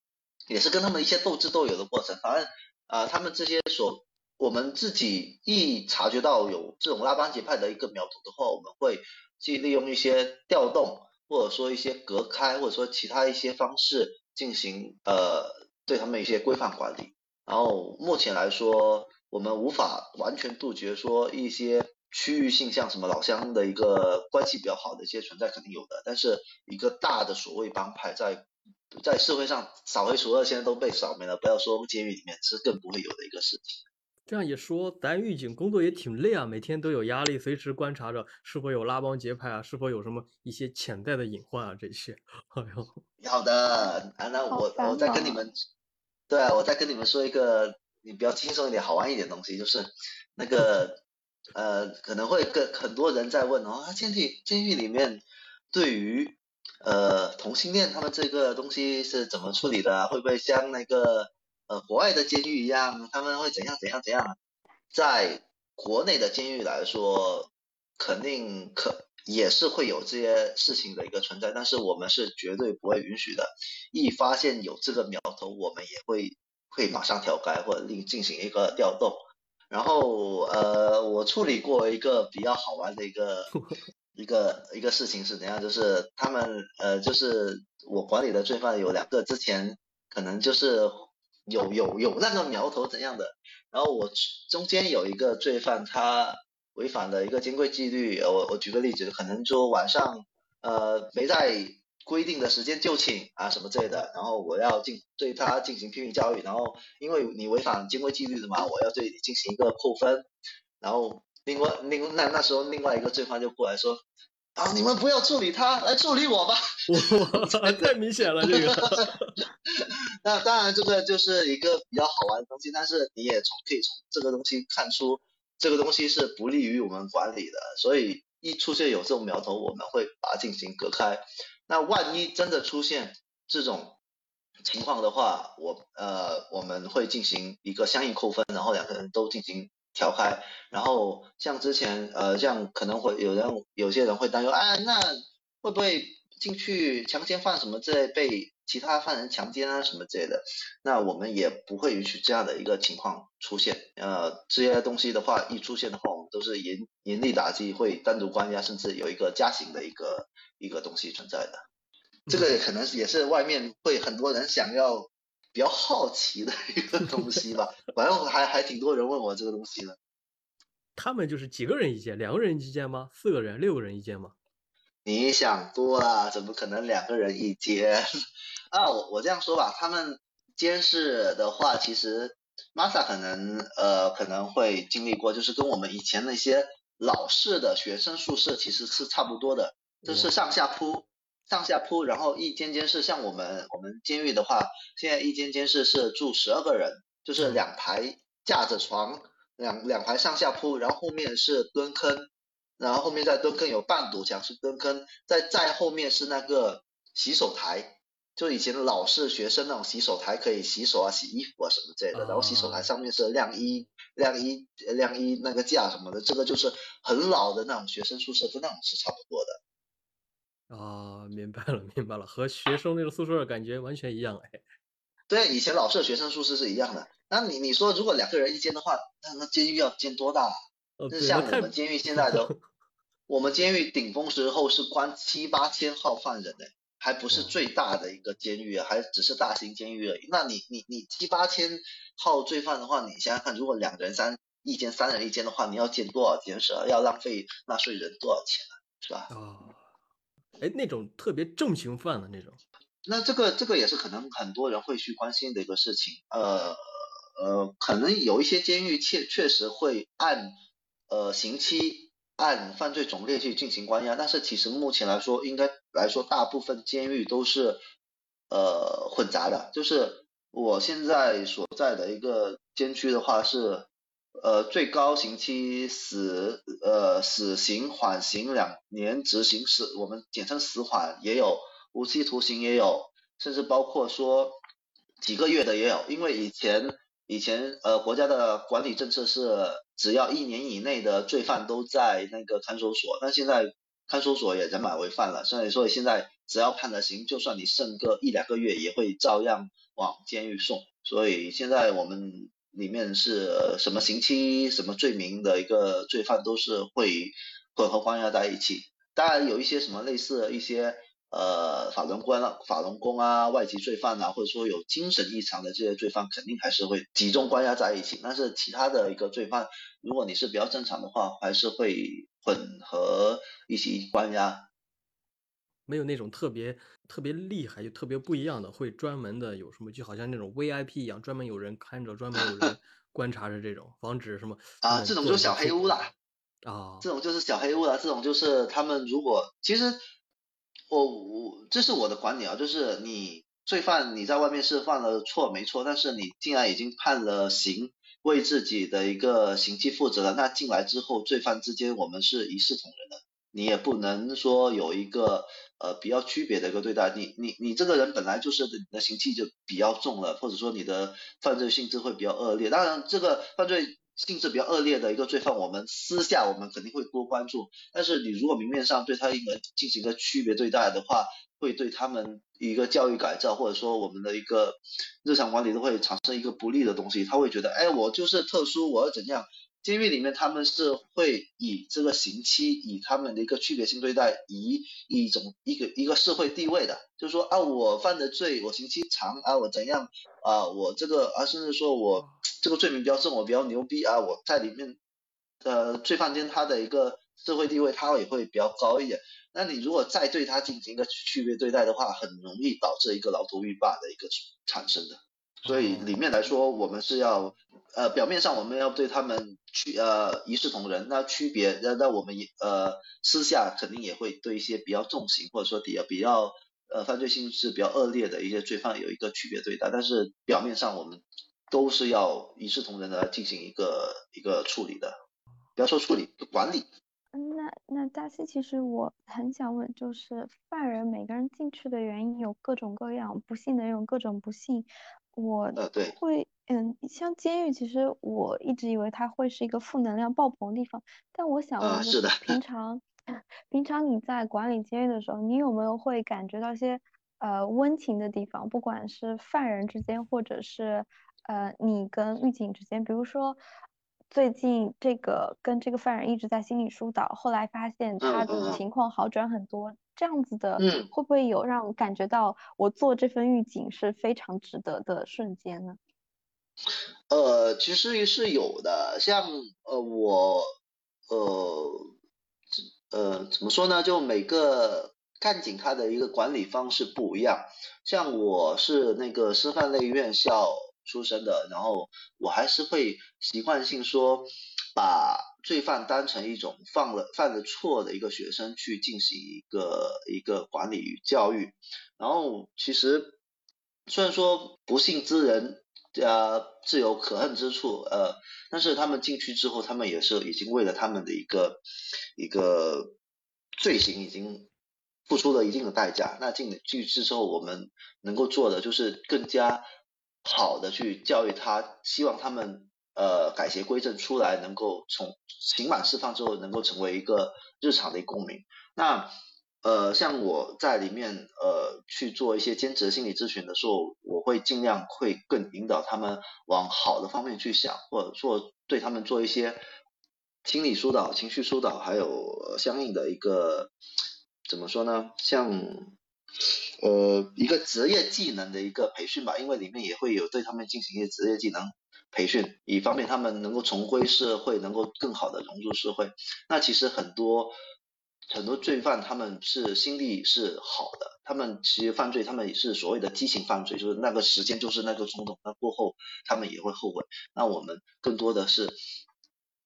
也是跟他们一些斗智斗勇的过程。反正啊，他们这些所，我们自己一察觉到有这种拉帮结派的一个苗头的话，我们会去利用一些调动，或者说一些隔开，或者说其他一些方式进行呃对他们一些规范管理。然后目前来说，我们无法完全杜绝说一些。区域性像什么老乡的一个关系比较好的一些存在肯定有的，但是一个大的所谓帮派在在社会上扫黑除恶，现在都被扫没了，不要说监狱里面，是更不会有的一个事情。这样一说，咱狱警工作也挺累啊，每天都有压力，随时观察着是否有拉帮结派啊，是否有什么一些潜在的隐患啊这些。哎呦，好的，啊，那我我再跟你们，对啊，我再跟你们说一个你比较轻松一点、好玩一点东西，就是那个。呃，可能会跟很多人在问哦，监狱监狱里面对于呃同性恋他们这个东西是怎么处理的？会不会像那个呃国外的监狱一样，他们会怎样怎样怎样？在国内的监狱来说，肯定可也是会有这些事情的一个存在，但是我们是绝对不会允许的。一发现有这个苗头，我们也会会马上调开或者另进行一个调动。然后呃，我处理过一个比较好玩的一个 一个一个事情是怎样，就是他们呃，就是我管理的罪犯有两个，之前可能就是有有有那个苗头怎样的，然后我中间有一个罪犯，他违反了一个监规纪律，我我举个例子，可能说晚上呃没在。规定的时间就寝啊什么之类的，然后我要进对他进行批评教育，然后因为你违反监规纪律的嘛，我要对你进行一个扣分，然后另外另那那时候另外一个罪犯就过来说，啊你们不要处理他，来处理我吧，我操太明显了这个，那当然这个就是一个比较好玩的东西，但是你也从可以从这个东西看出这个东西是不利于我们管理的，所以一出现有这种苗头，我们会把它进行隔开。那万一真的出现这种情况的话，我呃我们会进行一个相应扣分，然后两个人都进行调开。然后像之前呃这样可能会有人有些人会担忧，啊那会不会进去强奸犯什么之类被其他犯人强奸啊什么之类的？那我们也不会允许这样的一个情况出现。呃这些东西的话一出现的话，我们都是严严厉打击，会单独关押，甚至有一个加刑的一个。一个东西存在的，这个可能也是外面会很多人想要比较好奇的一个东西吧。反正还还挺多人问我这个东西的。他们就是几个人一间，两个人一间吗？四个人、六个人一间吗？你想多了，怎么可能两个人一间 啊？我我这样说吧，他们监视的话，其实 Masa 可能呃可能会经历过，就是跟我们以前那些老式的学生宿舍其实是差不多的。就是上下铺，上下铺，然后一间间是像我们我们监狱的话，现在一间间是是住十二个人，就是两排架着床，两两排上下铺，然后后面是蹲坑，然后后面再蹲坑有半堵墙是蹲坑，再再后面是那个洗手台，就以前老式学生那种洗手台可以洗手啊、洗衣服啊什么之类的，然后洗手台上面是晾衣、晾衣、晾衣那个架什么的，这个就是很老的那种学生宿舍，跟那种是差不多的。啊，明白了，明白了，和学生那个宿舍的感觉完全一样哎。对，以前老式学生宿舍是一样的。那你你说如果两个人一间的话，那那监狱要建多大？呃，像我们监狱现在都，我们监狱顶峰时候是关七八千号犯人呢，还不是最大的一个监狱啊，还只是大型监狱而已。那你你你七八千号罪犯的话，你想想看，如果两个人三一间，三人一间的话，你要建多少间舍，要浪费纳税人多少钱啊，是吧？哦，哎，那种特别重刑犯的那种，那这个这个也是可能很多人会去关心的一个事情。呃呃，可能有一些监狱确确实会按呃刑期按犯罪种类去进行关押，但是其实目前来说，应该来说大部分监狱都是呃混杂的。就是我现在所在的一个监区的话是呃最高刑期死呃死刑缓刑两年执行死，我们简称死缓也有。无期徒刑也有，甚至包括说几个月的也有，因为以前以前呃国家的管理政策是只要一年以内的罪犯都在那个看守所，但现在看守所也人满为患了，所以所以现在只要判了刑，就算你剩个一两个月，也会照样往监狱送。所以现在我们里面是什么刑期、什么罪名的一个罪犯都是会混合关押在一起，当然有一些什么类似一些。呃，法轮功啊，法轮功啊，外籍罪犯啊，或者说有精神异常的这些罪犯，肯定还是会集中关押在一起。但是其他的一个罪犯，如果你是比较正常的话，还是会混合一起关押。没有那种特别特别厉害就特别不一样的，会专门的有什么，就好像那种 VIP 一样，专门有人看着，专门有人 观察着这种，防止什么啊，这种就是小黑屋啦。啊，这种就是小黑屋了，这种就是他们如果其实。我我这是我的观点啊，就是你罪犯你在外面是犯了错没错，但是你既然已经判了刑，为自己的一个刑期负责了，那进来之后罪犯之间我们是一视同仁的，你也不能说有一个呃比较区别的一个对待，你你你这个人本来就是你的刑期就比较重了，或者说你的犯罪性质会比较恶劣，当然这个犯罪。性质比较恶劣的一个罪犯，我们私下我们肯定会多关注。但是你如果明面上对他一个进行一个区别对待的话，会对他们一个教育改造，或者说我们的一个日常管理都会产生一个不利的东西。他会觉得，哎，我就是特殊，我要怎样？监狱里面他们是会以这个刑期，以他们的一个区别性对待，以一种一个一个社会地位的，就是说啊，我犯的罪，我刑期长啊，我怎样啊，我这个啊，甚至说我这个罪名比较重，我比较牛逼啊，我在里面呃罪犯间他的一个社会地位他也会比较高一点。那你如果再对他进行一个区别对待的话，很容易导致一个牢头狱霸的一个产生的。所以里面来说，我们是要呃表面上我们要对他们区呃一视同仁，那区别那那我们也呃私下肯定也会对一些比较重刑或者说比较比较呃犯罪性质比较恶劣的一些罪犯有一个区别对待，但是表面上我们都是要一视同仁的进行一个一个处理的，不要说处理管理。嗯，那那大西，其实我很想问，就是犯人每个人进去的原因有各种各样，不幸的有各种不幸。我会，嗯，像监狱，其实我一直以为它会是一个负能量爆棚的地方。但我想问，是的，平 常，平常你在管理监狱的时候，你有没有会感觉到一些呃温情的地方？不管是犯人之间，或者是呃你跟狱警之间，比如说最近这个跟这个犯人一直在心理疏导，后来发现他的情况好转很多。这样子的，会不会有让我感觉到我做这份预警是非常值得的瞬间呢？呃，其实是有的，像呃我呃呃怎么说呢？就每个干警他的一个管理方式不一样，像我是那个师范类院校出身的，然后我还是会习惯性说把。罪犯当成一种犯了犯了错的一个学生去进行一个一个管理与教育，然后其实虽然说不幸之人呃自有可恨之处呃，但是他们进去之后，他们也是已经为了他们的一个一个罪行已经付出了一定的代价。那进进去之后，我们能够做的就是更加好的去教育他，希望他们。呃，改邪归正出来，能够从刑满释放之后，能够成为一个日常的公民。那呃，像我在里面呃去做一些兼职心理咨询的时候，我会尽量会更引导他们往好的方面去想，或者说对他们做一些心理疏导、情绪疏导，还有相应的一个怎么说呢？像呃一个职业技能的一个培训吧，因为里面也会有对他们进行一些职业技能培训，以方便他们能够重归社会，能够更好的融入社会。那其实很多很多罪犯他们是心力是好的，他们其实犯罪他们也是所谓的激情犯罪，就是那个时间就是那个冲动，那过后他们也会后悔。那我们更多的是。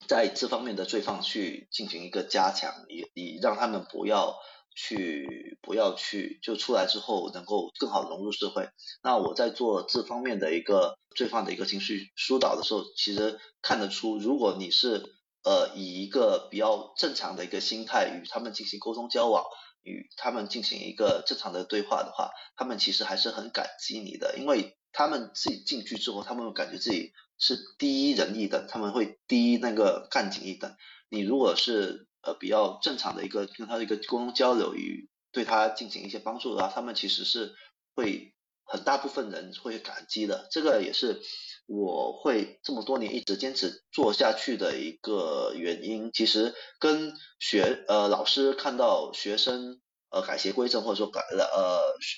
在这方面的罪犯去进行一个加强，以以让他们不要去不要去就出来之后能够更好融入社会。那我在做这方面的一个罪犯的一个情绪疏导的时候，其实看得出，如果你是呃以一个比较正常的一个心态与他们进行沟通交往，与他们进行一个正常的对话的话，他们其实还是很感激你的，因为他们自己进去之后，他们感觉自己。是低人一等，他们会低那个干警一等。你如果是呃比较正常的一个跟他的一个沟通交流与对他进行一些帮助的话，他们其实是会很大部分人会感激的。这个也是我会这么多年一直坚持做下去的一个原因。其实跟学呃老师看到学生呃改邪归正，或者说改了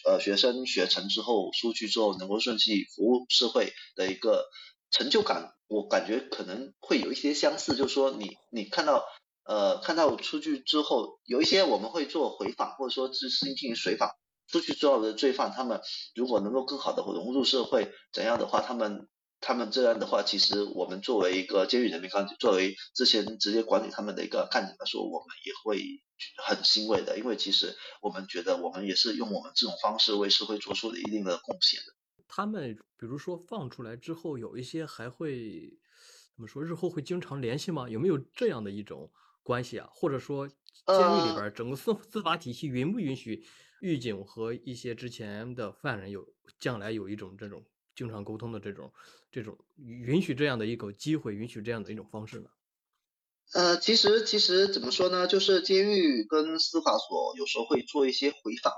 呃呃学生学成之后出去之后能够顺利服务社会的一个。成就感，我感觉可能会有一些相似，就是说你你看到呃看到出去之后，有一些我们会做回访，或者说是进行随访，出去之后的罪犯，他们如果能够更好的融入社会，怎样的话，他们他们这样的话，其实我们作为一个监狱人民干警，作为之前直接管理他们的一个干警来说，我们也会很欣慰的，因为其实我们觉得我们也是用我们这种方式为社会做出了一定的贡献的。他们比如说放出来之后，有一些还会怎么说？日后会经常联系吗？有没有这样的一种关系啊？或者说，监狱里边整个司司法体系允不允许狱警和一些之前的犯人有将来有一种这种经常沟通的这种这种允许这样的一个机会，允许这样的一种方式呢？呃，其实其实怎么说呢？就是监狱跟司法所有时候会做一些回访。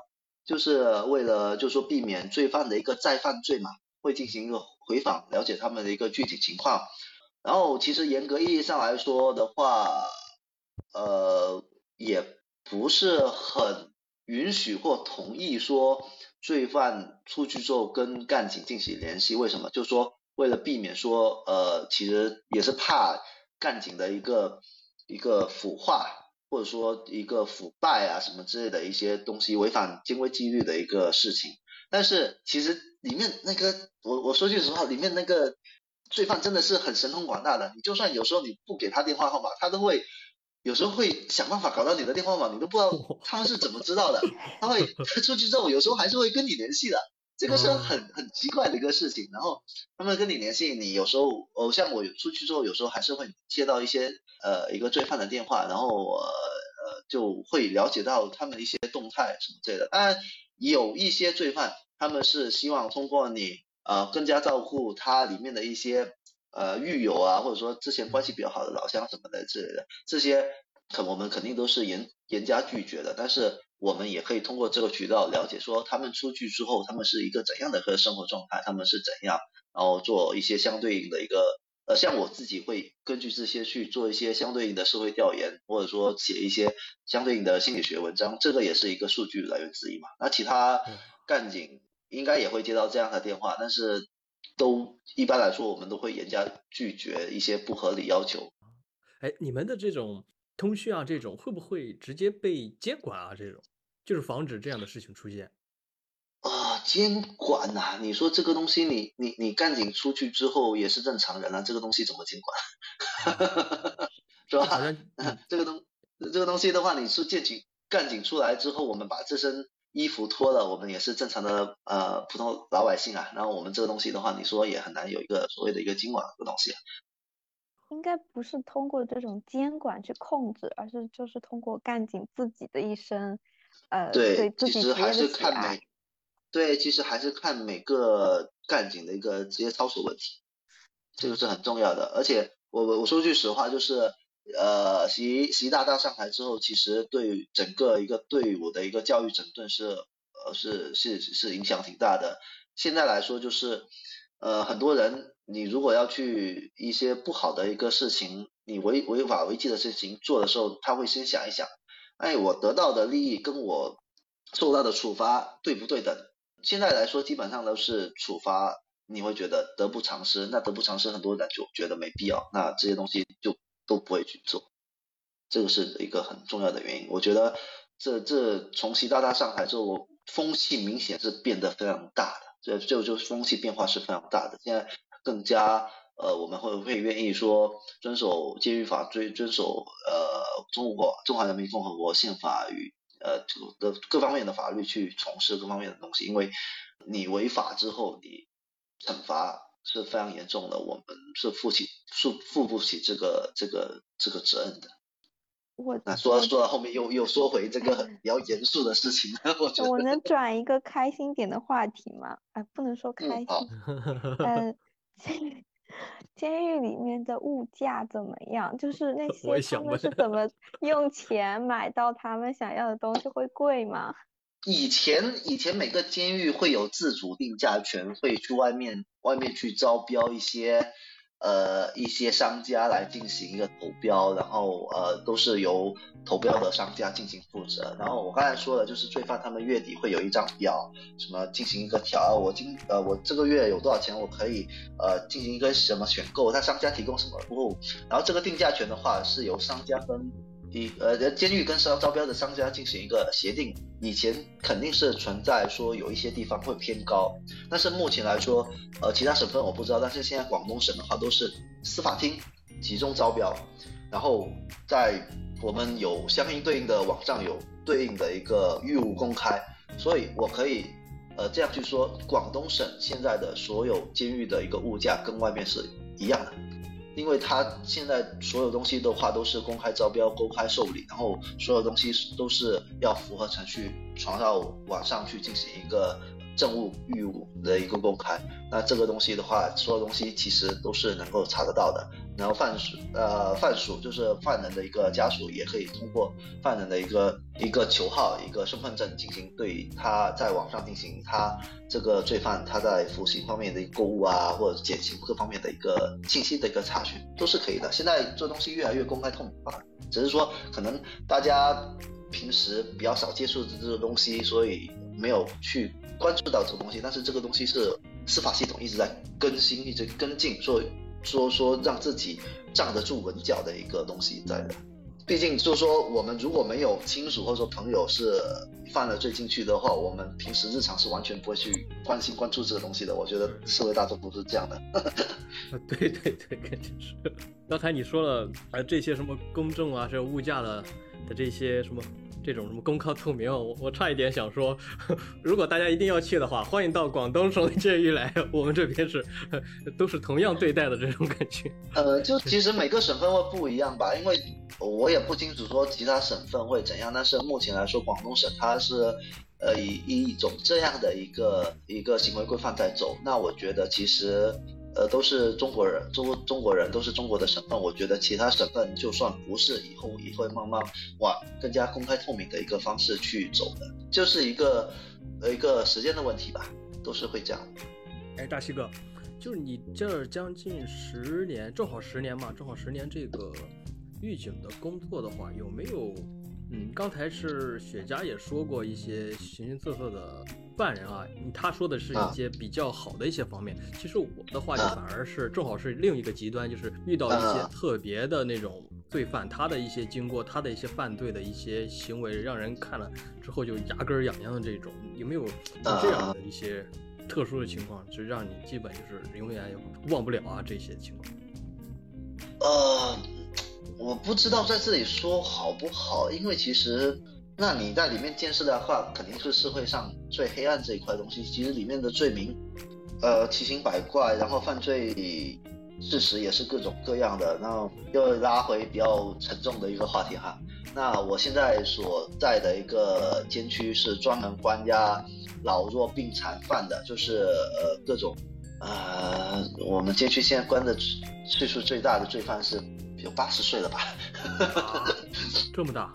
就是为了，就是说避免罪犯的一个再犯罪嘛，会进行一个回访，了解他们的一个具体情况。然后其实严格意义上来说的话，呃，也不是很允许或同意说罪犯出去之后跟干警进行联系。为什么？就是说为了避免说，呃，其实也是怕干警的一个一个腐化。或者说一个腐败啊什么之类的一些东西，违反监规纪律的一个事情。但是其实里面那个，我我说句实话，里面那个罪犯真的是很神通广大的。你就算有时候你不给他电话号码，他都会有时候会想办法搞到你的电话号码，你都不知道 他们是怎么知道的。他会 出去之后，有时候还是会跟你联系的。这个是很很奇怪的一个事情，然后他们跟你联系，你有时候哦，像我出去之后，有时候还是会接到一些呃一个罪犯的电话，然后我呃就会了解到他们一些动态什么之类的。当然有一些罪犯，他们是希望通过你呃更加照顾他里面的一些呃狱友啊，或者说之前关系比较好的老乡什么的之类的，这些肯我们肯定都是严严加拒绝的，但是。我们也可以通过这个渠道了解，说他们出去之后，他们是一个怎样的一个生活状态，他们是怎样，然后做一些相对应的一个，呃，像我自己会根据这些去做一些相对应的社会调研，或者说写一些相对应的心理学文章，这个也是一个数据来源之一嘛。那其他干警应该也会接到这样的电话，但是都一般来说，我们都会严加拒绝一些不合理要求。哎，你们的这种。通讯啊，这种会不会直接被监管啊？这种就是防止这样的事情出现啊。监管呐，你说这个东西，你你你干警出去之后也是正常人啊，这个东西怎么监管？是吧？这个东这个东西的话，你是干警干警出来之后，我们把这身衣服脱了，我们也是正常的呃普通老百姓啊。然后我们这个东西的话，你说也很难有一个所谓的一个监管的东西。应该不是通过这种监管去控制，而是就是通过干警自己的一生，呃，对自己职业的喜爱。对，其实还是看每个干警的一个职业操守问题，这个是很重要的。而且我我我说句实话，就是呃，习习大大上台之后，其实对整个一个队伍的一个教育整顿是呃是是是影响挺大的。现在来说就是。呃，很多人，你如果要去一些不好的一个事情，你违违法违纪的事情做的时候，他会先想一想，哎，我得到的利益跟我受到的处罚对不对等。现在来说，基本上都是处罚，你会觉得得不偿失。那得不偿失，很多人就觉得没必要，那这些东西就都不会去做。这个是一个很重要的原因。我觉得这这从习大大上台之后，风气明显是变得非常大的，这就就风气变化是非常大的。现在更加呃，我们会会愿意说遵守监狱法，遵遵守呃中国中华人民共和国宪法与呃的各方面的法律去从事各方面的东西，因为你违法之后，你惩罚是非常严重的，我们是负起负负不起这个这个这个责任的。我那说说到后面又又说回这个比较严肃的事情，我觉得我能 转一个开心点的话题吗？哎，不能说开心。好嗯，监监狱里面的物价怎么样？就是那 些他们是怎么用钱买到他们想要的东西？会贵吗？以前以前每个监狱会有自主定价权，会去外面外面去招标一些呃一些商家来进行一个投标，然后呃都是由投标的商家进行负责。然后我刚才说的就是罪犯他们月底会有一张表，什么进行一个调，我今呃我这个月有多少钱，我可以呃进行一个什么选购，他商家提供什么服务，然后这个定价权的话是由商家跟一呃监狱跟招招标的商家进行一个协定，以前肯定是存在说有一些地方会偏高，但是目前来说，呃其他省份我不知道，但是现在广东省的话都是司法厅集中招标，然后在我们有相应对应的网上有对应的一个义务公开，所以我可以呃这样去说，广东省现在的所有监狱的一个物价跟外面是一样的。因为它现在所有东西的话都是公开招标、公开受理，然后所有东西都是要符合程序传到网上去进行一个政务义务的一个公开。那这个东西的话，所有东西其实都是能够查得到的。然后犯属呃犯属就是犯人的一个家属也可以通过犯人的一个一个球号、一个身份证进行对他在网上进行他这个罪犯他在服刑方面的购物啊，或者减刑各方面的一个信息的一个查询都是可以的。现在这东西越来越公开透明化，只是说可能大家平时比较少接触这个东西，所以没有去关注到这个东西。但是这个东西是司法系统一直在更新、一直跟进，说说说让自己站得住稳脚的一个东西在的。毕竟就是说，我们如果没有亲属或者说朋友是犯了罪进去的话，我们平时日常是完全不会去关心关注这个东西的。我觉得社会大众都是这样的。对对对，肯定是。刚才你说了，呃，这些什么公正啊，这物价的的这些什么这种什么公开透明，我我差一点想说，如果大家一定要去的话，欢迎到广东省的监狱来，我们这边是都是同样对待的这种感觉。呃，就其实每个省份会不一样吧，因为我也不清楚说其他省份会怎样，但是目前来说，广东省它是呃以一种这样的一个一个行为规范在走，那我觉得其实呃都是中国人，中中国人都是中国的省份，我觉得其他省份就算不是，以后也会慢慢往更加公开透明的一个方式去走的，就是一个呃一个时间的问题吧，都是会这样。哎，大西哥，就是你这将近十年，正好十年嘛，正好十年这个预警的工作的话，有没有？嗯，刚才是雪茄也说过一些形形色色的犯人啊，他说的是一些比较好的一些方面。其实我的话就反而是正好是另一个极端，就是遇到一些特别的那种罪犯，他的一些经过，他的一些犯罪的一些行为，让人看了之后就牙根痒痒的这种，有没有有这样的一些特殊的情况，就让你基本就是永远也忘不了啊这些情况？呃。我不知道在这里说好不好，因为其实，那你在里面见识的话，肯定是社会上最黑暗这一块东西。其实里面的罪名，呃，奇形百怪，然后犯罪事实也是各种各样的。然后又拉回比较沉重的一个话题哈。那我现在所在的一个监区是专门关押老弱病残犯的，就是呃各种，呃，我们监区现在关的岁数最大的罪犯是。有八十岁了吧？这么大？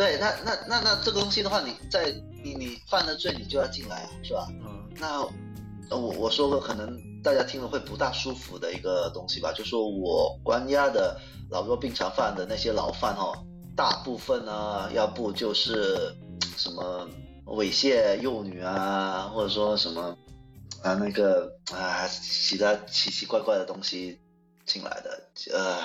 对，那那那那这个东西的话，你在你你犯了罪，你就要进来啊，是吧？嗯。那我我说个可能大家听了会不大舒服的一个东西吧，就说我关押的老弱病残犯的那些老犯哦，大部分呢，要不就是什么猥亵幼女啊，或者说什么啊那个啊其他奇奇怪怪的东西进来的，呃，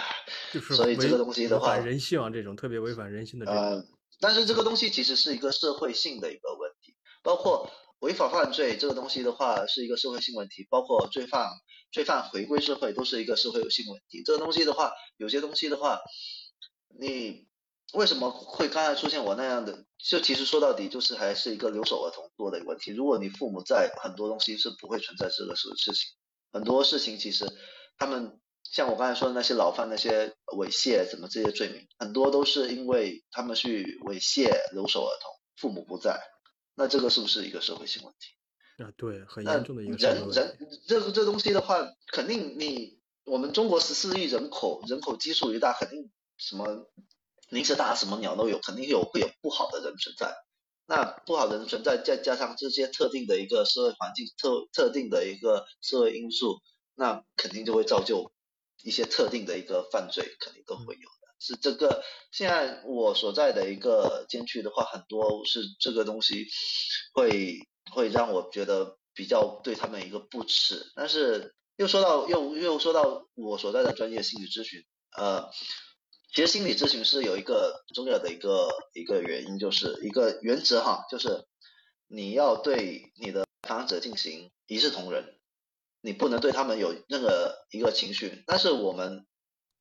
就是所以这个东西的话违反人性啊，这种特别违反人性的这种。呃，但是这个东西其实是一个社会性的一个问题，包括违法犯罪这个东西的话是一个社会性问题，包括罪犯罪犯回归社会都是一个社会性问题。这个东西的话，有些东西的话，你为什么会刚才出现我那样的？就其实说到底就是还是一个留守儿童多的一个问题。如果你父母在，很多东西是不会存在这个事事情。很多事情其实他们像我刚才说的那些老犯那些猥亵怎么这些罪名，很多都是因为他们去猥亵留守儿童，父母不在，那这个是不是一个社会性问题？啊，对，很那严重的一个。人人这个这东西的话，肯定你我们中国十四亿人口，人口基数一大，肯定什么零食大什么鸟都有，肯定有会有不好的人存在。那不好的人存在，再加上这些特定的一个社会环境、特特定的一个社会因素，那肯定就会造就一些特定的一个犯罪，肯定都会有的。是这个现在我所在的一个监区的话，很多是这个东西会会让我觉得比较对他们一个不耻，但是又说到又又说到我所在的专业心理咨询，呃，其实心理咨询是有一个重要的一个一个原因，就是一个原则哈，就是你要对你的来访者进行一视同仁，你不能对他们有任何一个情绪。但是我们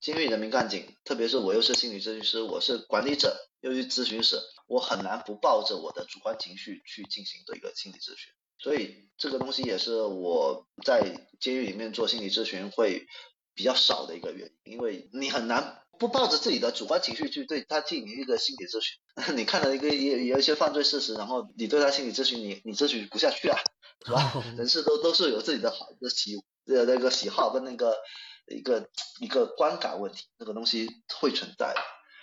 监狱人民干警，特别是我又是心理咨询师，我是管理者，又是咨询师，我很难不抱着我的主观情绪去进行的一个心理咨询。所以这个东西也是我在监狱里面做心理咨询会比较少的一个原因，因为你很难不抱着自己的主观情绪去对他进行一个心理咨询。你看了一个也有一些犯罪事实，然后你对他心理咨询，你你咨询不下去啊，是吧？人是都都是有自己的好的喜呃那个喜好跟那个一个一个观感问题，那个东西会存在的。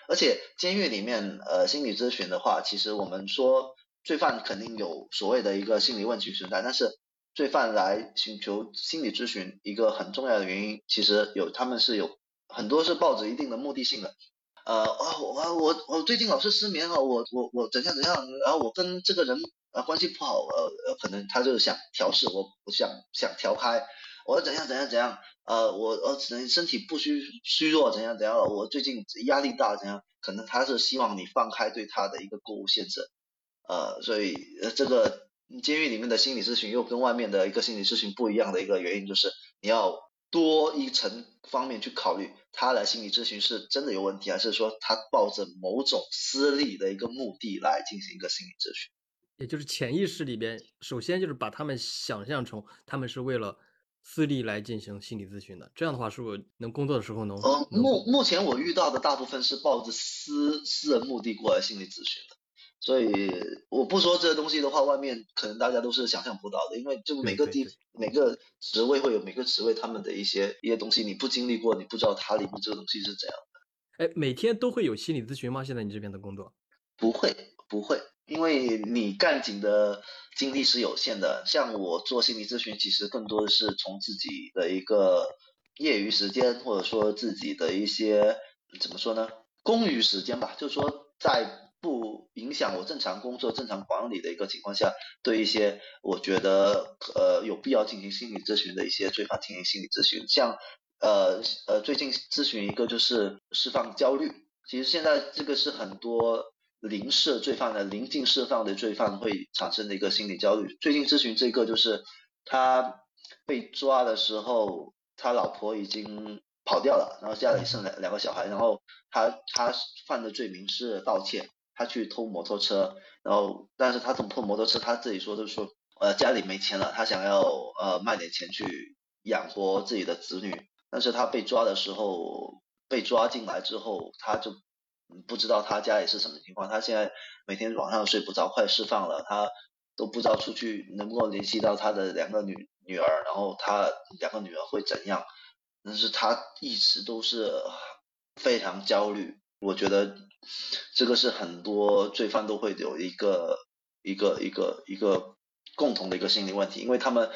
而且监狱里面呃心理咨询的话，其实我们说罪犯肯定有所谓的一个心理问题存在，但是罪犯来寻求心理咨询一个很重要的原因，其实有他们是有很多是抱着一定的目的性的。呃，啊，我我我最近老是失眠啊，我我我怎样怎样，然后我跟这个人呃关系不好，呃，可能他就想调试我，我想想调开，我怎样怎样怎样，呃，我呃身身体不虚虚弱怎样怎样，我最近压力大怎样，可能他是希望你放开对他的一个购物限制，呃，所以呃这个监狱里面的心理咨询又跟外面的一个心理咨询不一样的一个原因就是你要多一层方面去考虑，他来心理咨询是真的有问题，还是说他抱着某种私利的一个目的来进行一个心理咨询？也就是潜意识里边，首先就是把他们想象成他们是为了私利来进行心理咨询的。这样的话，是不是能工作的时候能？呃，能目目前我遇到的大部分是抱着私私人目的过来心理咨询的，所以我不说这个东西的话，外面可能大家都是想象不到的，因为就每个地每个职位会有每个职位他们的一些一些东西，你不经历过，你不知道它里面这个东西是怎样的。哎，每天都会有心理咨询吗？现在你这边的工作？不会，不会，因为你干警的精力是有限的。像我做心理咨询，其实更多的是从自己的一个业余时间，或者说自己的一些怎么说呢，空余时间吧，就是说在不影响我正常工作、正常管理的一个情况下，对一些我觉得呃有必要进行心理咨询的一些罪犯进行心理咨询，像呃呃最近咨询一个就是释放焦虑，其实现在这个是很多临释罪犯的临近释放的罪犯会产生的一个心理焦虑。最近咨询这个就是他被抓的时候，他老婆已经跑掉了，然后家里剩两两个小孩，然后他他犯的罪名是盗窃，他去偷摩托车，然后但是他偷偷摩托车，他自己说就是说呃家里没钱了，他想要呃卖点钱去养活自己的子女，但是他被抓的时候被抓进来之后，他就不知道他家里是什么情况，他现在每天晚上睡不着，快释放了，他都不知道出去能不能联系到他的两个女女儿，然后他两个女儿会怎样，但是他一直都是非常焦虑，我觉得这个是很多罪犯都会有一个一个一个一个共同的一个心理问题，因为他们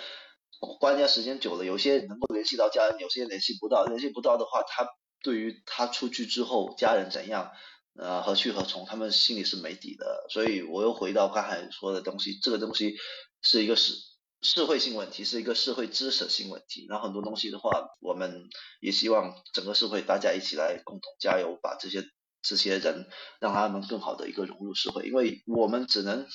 关押时间久了，有些能够联系到家人，有些联系不到，联系不到的话，他对于他出去之后家人怎样，呃何去何从，他们心里是没底的。所以我又回到刚才说的东西，这个东西是一个社社会性问题，是一个社会知识性问题。然后很多东西的话，我们也希望整个社会大家一起来共同加油，把这些这些人让他们更好的一个融入社会，因为我们只能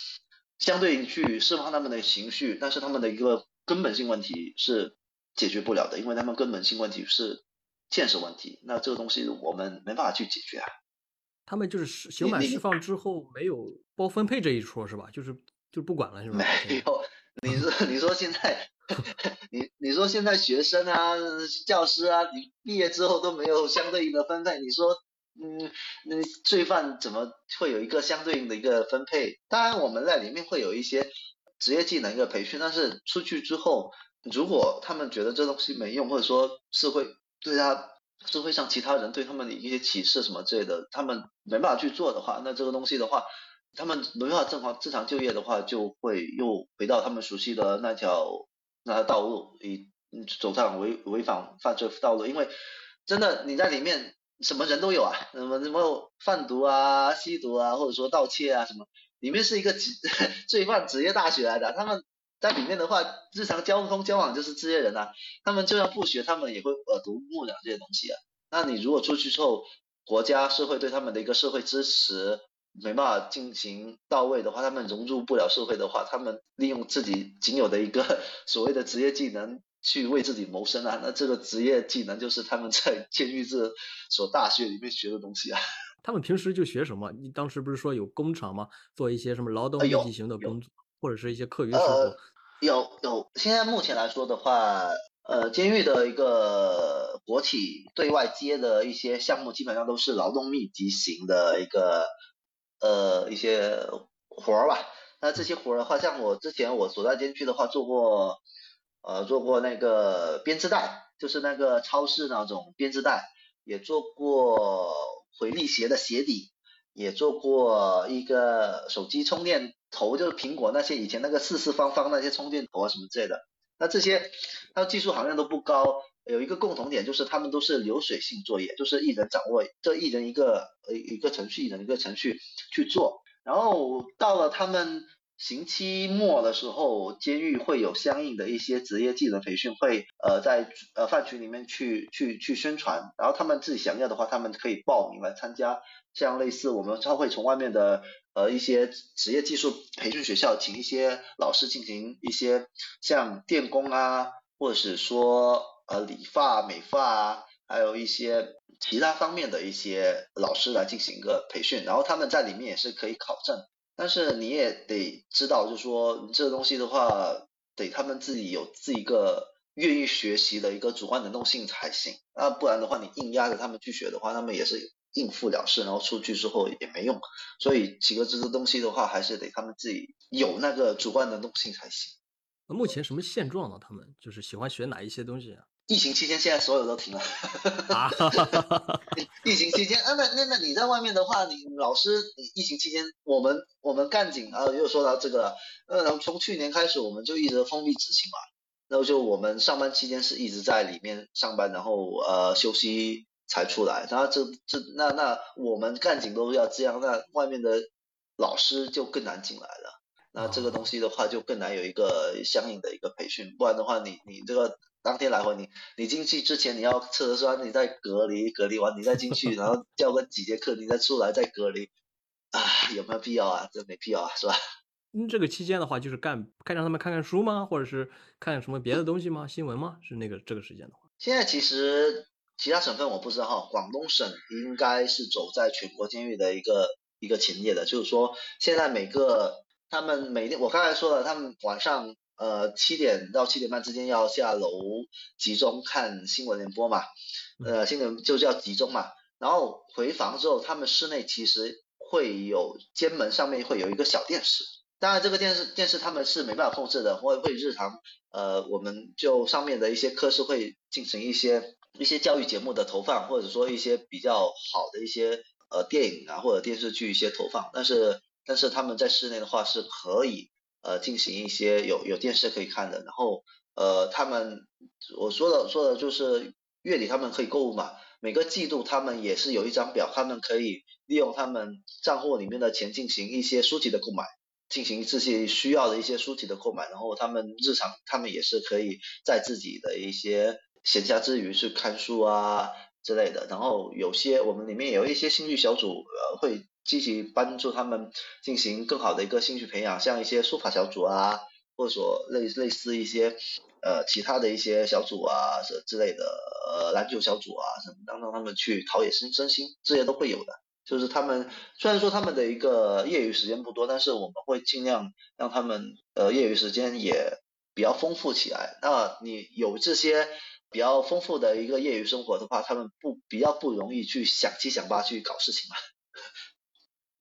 相对应去释放他们的情绪，但是他们的一个根本性问题是解决不了的，因为他们根本性问题是现实问题，那这个东西我们没办法去解决啊。他们就是释刑满释放之后没有包分配这一说，是吧？就是就不管了，是吧？没有，你说你说现在，你你说现在学生啊、教师啊，你毕业之后都没有相对应的分配，你说？嗯，那罪犯怎么会有一个相对应的一个分配？当然，我们在里面会有一些职业技能一个培训，但是出去之后，如果他们觉得这东西没用，或者说社会对他社会上其他人对他们的一些歧视什么之类的，他们没办法去做的话，那这个东西的话，他们没办法正常正常就业的话，就会又回到他们熟悉的那条那条道路，以走上违违反犯罪道路。因为真的你在里面。什么人都有啊，什么什么贩毒啊、吸毒啊，或者说盗窃啊什么，里面是一个职 罪犯职业大学来的。他们在里面的话，日常交通交往就是这些人啊。他们就算不学，他们也会耳濡目染这些东西啊。那你如果出去之后，国家社会对他们的一个社会支持没办法进行到位的话，他们融入不了社会的话，他们利用自己仅有的一个 所谓的职业技能。去为自己谋生啊，那这个职业技能就是他们在 监狱这所大学里面学的东西啊。他们平时就学什么？你当时不是说有工厂吗？做一些什么劳动密集型的工作，或者是一些课余生活？有有，现在目前来说的话，呃，监狱的一个国企对外接的一些项目，基本上都是劳动密集型的一个呃一些活儿吧。那这些活儿的话，像我之前我所在监区的话做过。呃，做过那个编织袋，就是那个超市那种编织袋，也做过回力鞋的鞋底，也做过一个手机充电头，就是苹果那些以前那个四四方方那些充电头啊什么之类的。那这些它技术含量都不高，有一个共同点就是他们都是流水性作业，就是一人掌握这一人一个呃一个程序，一人一个程序去做，然后到了他们。刑期末的时候，监狱会有相应的一些职业技能培训，会呃在呃饭群里面去去去宣传，然后他们自己想要的话，他们可以报名来参加，像类似我们超会从外面的呃一些职业技术培训学校请一些老师进行一些像电工啊，或者是说呃理发美发啊，还有一些其他方面的一些老师来进行一个培训，然后他们在里面也是可以考证。但是你也得知道，就是说这个东西的话，得他们自己有自己一个愿意学习的一个主观能动性才行。那不然的话，你硬压着他们去学的话，他们也是应付了事，然后出去之后也没用。所以几个这个东西的话，还是得他们自己有那个主观能动性才行。那目前什么现状呢？他们就是喜欢学哪一些东西啊？疫情期间，现在所有都停了。疫情期间，啊，那那那你在外面的话，你老师，你疫情期间，我们我们干警啊，又说到这个，呃，从去年开始，我们就一直封闭执行嘛，然后就我们上班期间是一直在里面上班，然后呃休息才出来，然后这这那那我们干警都要这样，那外面的老师就更难进来了，那这个东西的话就更难有一个相应的一个培训，不然的话，你你这个。当天来回，你你进去之前你要测核酸，你再隔离，隔离完你再进去，然后教个几节课，你再出来再隔离，啊，有没有必要啊？这没必要啊，是吧？嗯，这个期间的话，就是干，看让他们看看书吗？或者是看什么别的东西吗？新闻吗？是那个这个时间的话。现在其实其他省份我不知道哈，广东省应该是走在全国监狱的一个一个前列的，就是说现在每个他们每天，我刚才说了，他们晚上。呃，七点到七点半之间要下楼集中看新闻联播嘛，呃，新闻就叫集中嘛。然后回房之后，他们室内其实会有间门上面会有一个小电视，当然这个电视电视他们是没办法控制的，会会日常呃，我们就上面的一些科室会进行一些一些教育节目的投放，或者说一些比较好的一些呃电影啊或者电视剧一些投放，但是但是他们在室内的话是可以。呃，进行一些有有电视可以看的，然后呃，他们我说的说的就是月底他们可以购物嘛，每个季度他们也是有一张表，他们可以利用他们账户里面的钱进行一些书籍的购买，进行自己需要的一些书籍的购买，然后他们日常他们也是可以在自己的一些闲暇之余去看书啊之类的。然后有些我们里面有一些兴趣小组，呃，会积极帮助他们进行更好的一个兴趣培养，像一些书法小组啊，或者说类类似一些。呃，其他的一些小组啊，这之类的，呃，篮球小组啊，什么，让让他们去陶冶身身心，这些都会有的。就是他们虽然说他们的一个业余时间不多，但是我们会尽量让他们呃业余时间也比较丰富起来。那你有这些比较丰富的一个业余生活的话，他们不比较不容易去想七想八去搞事情嘛。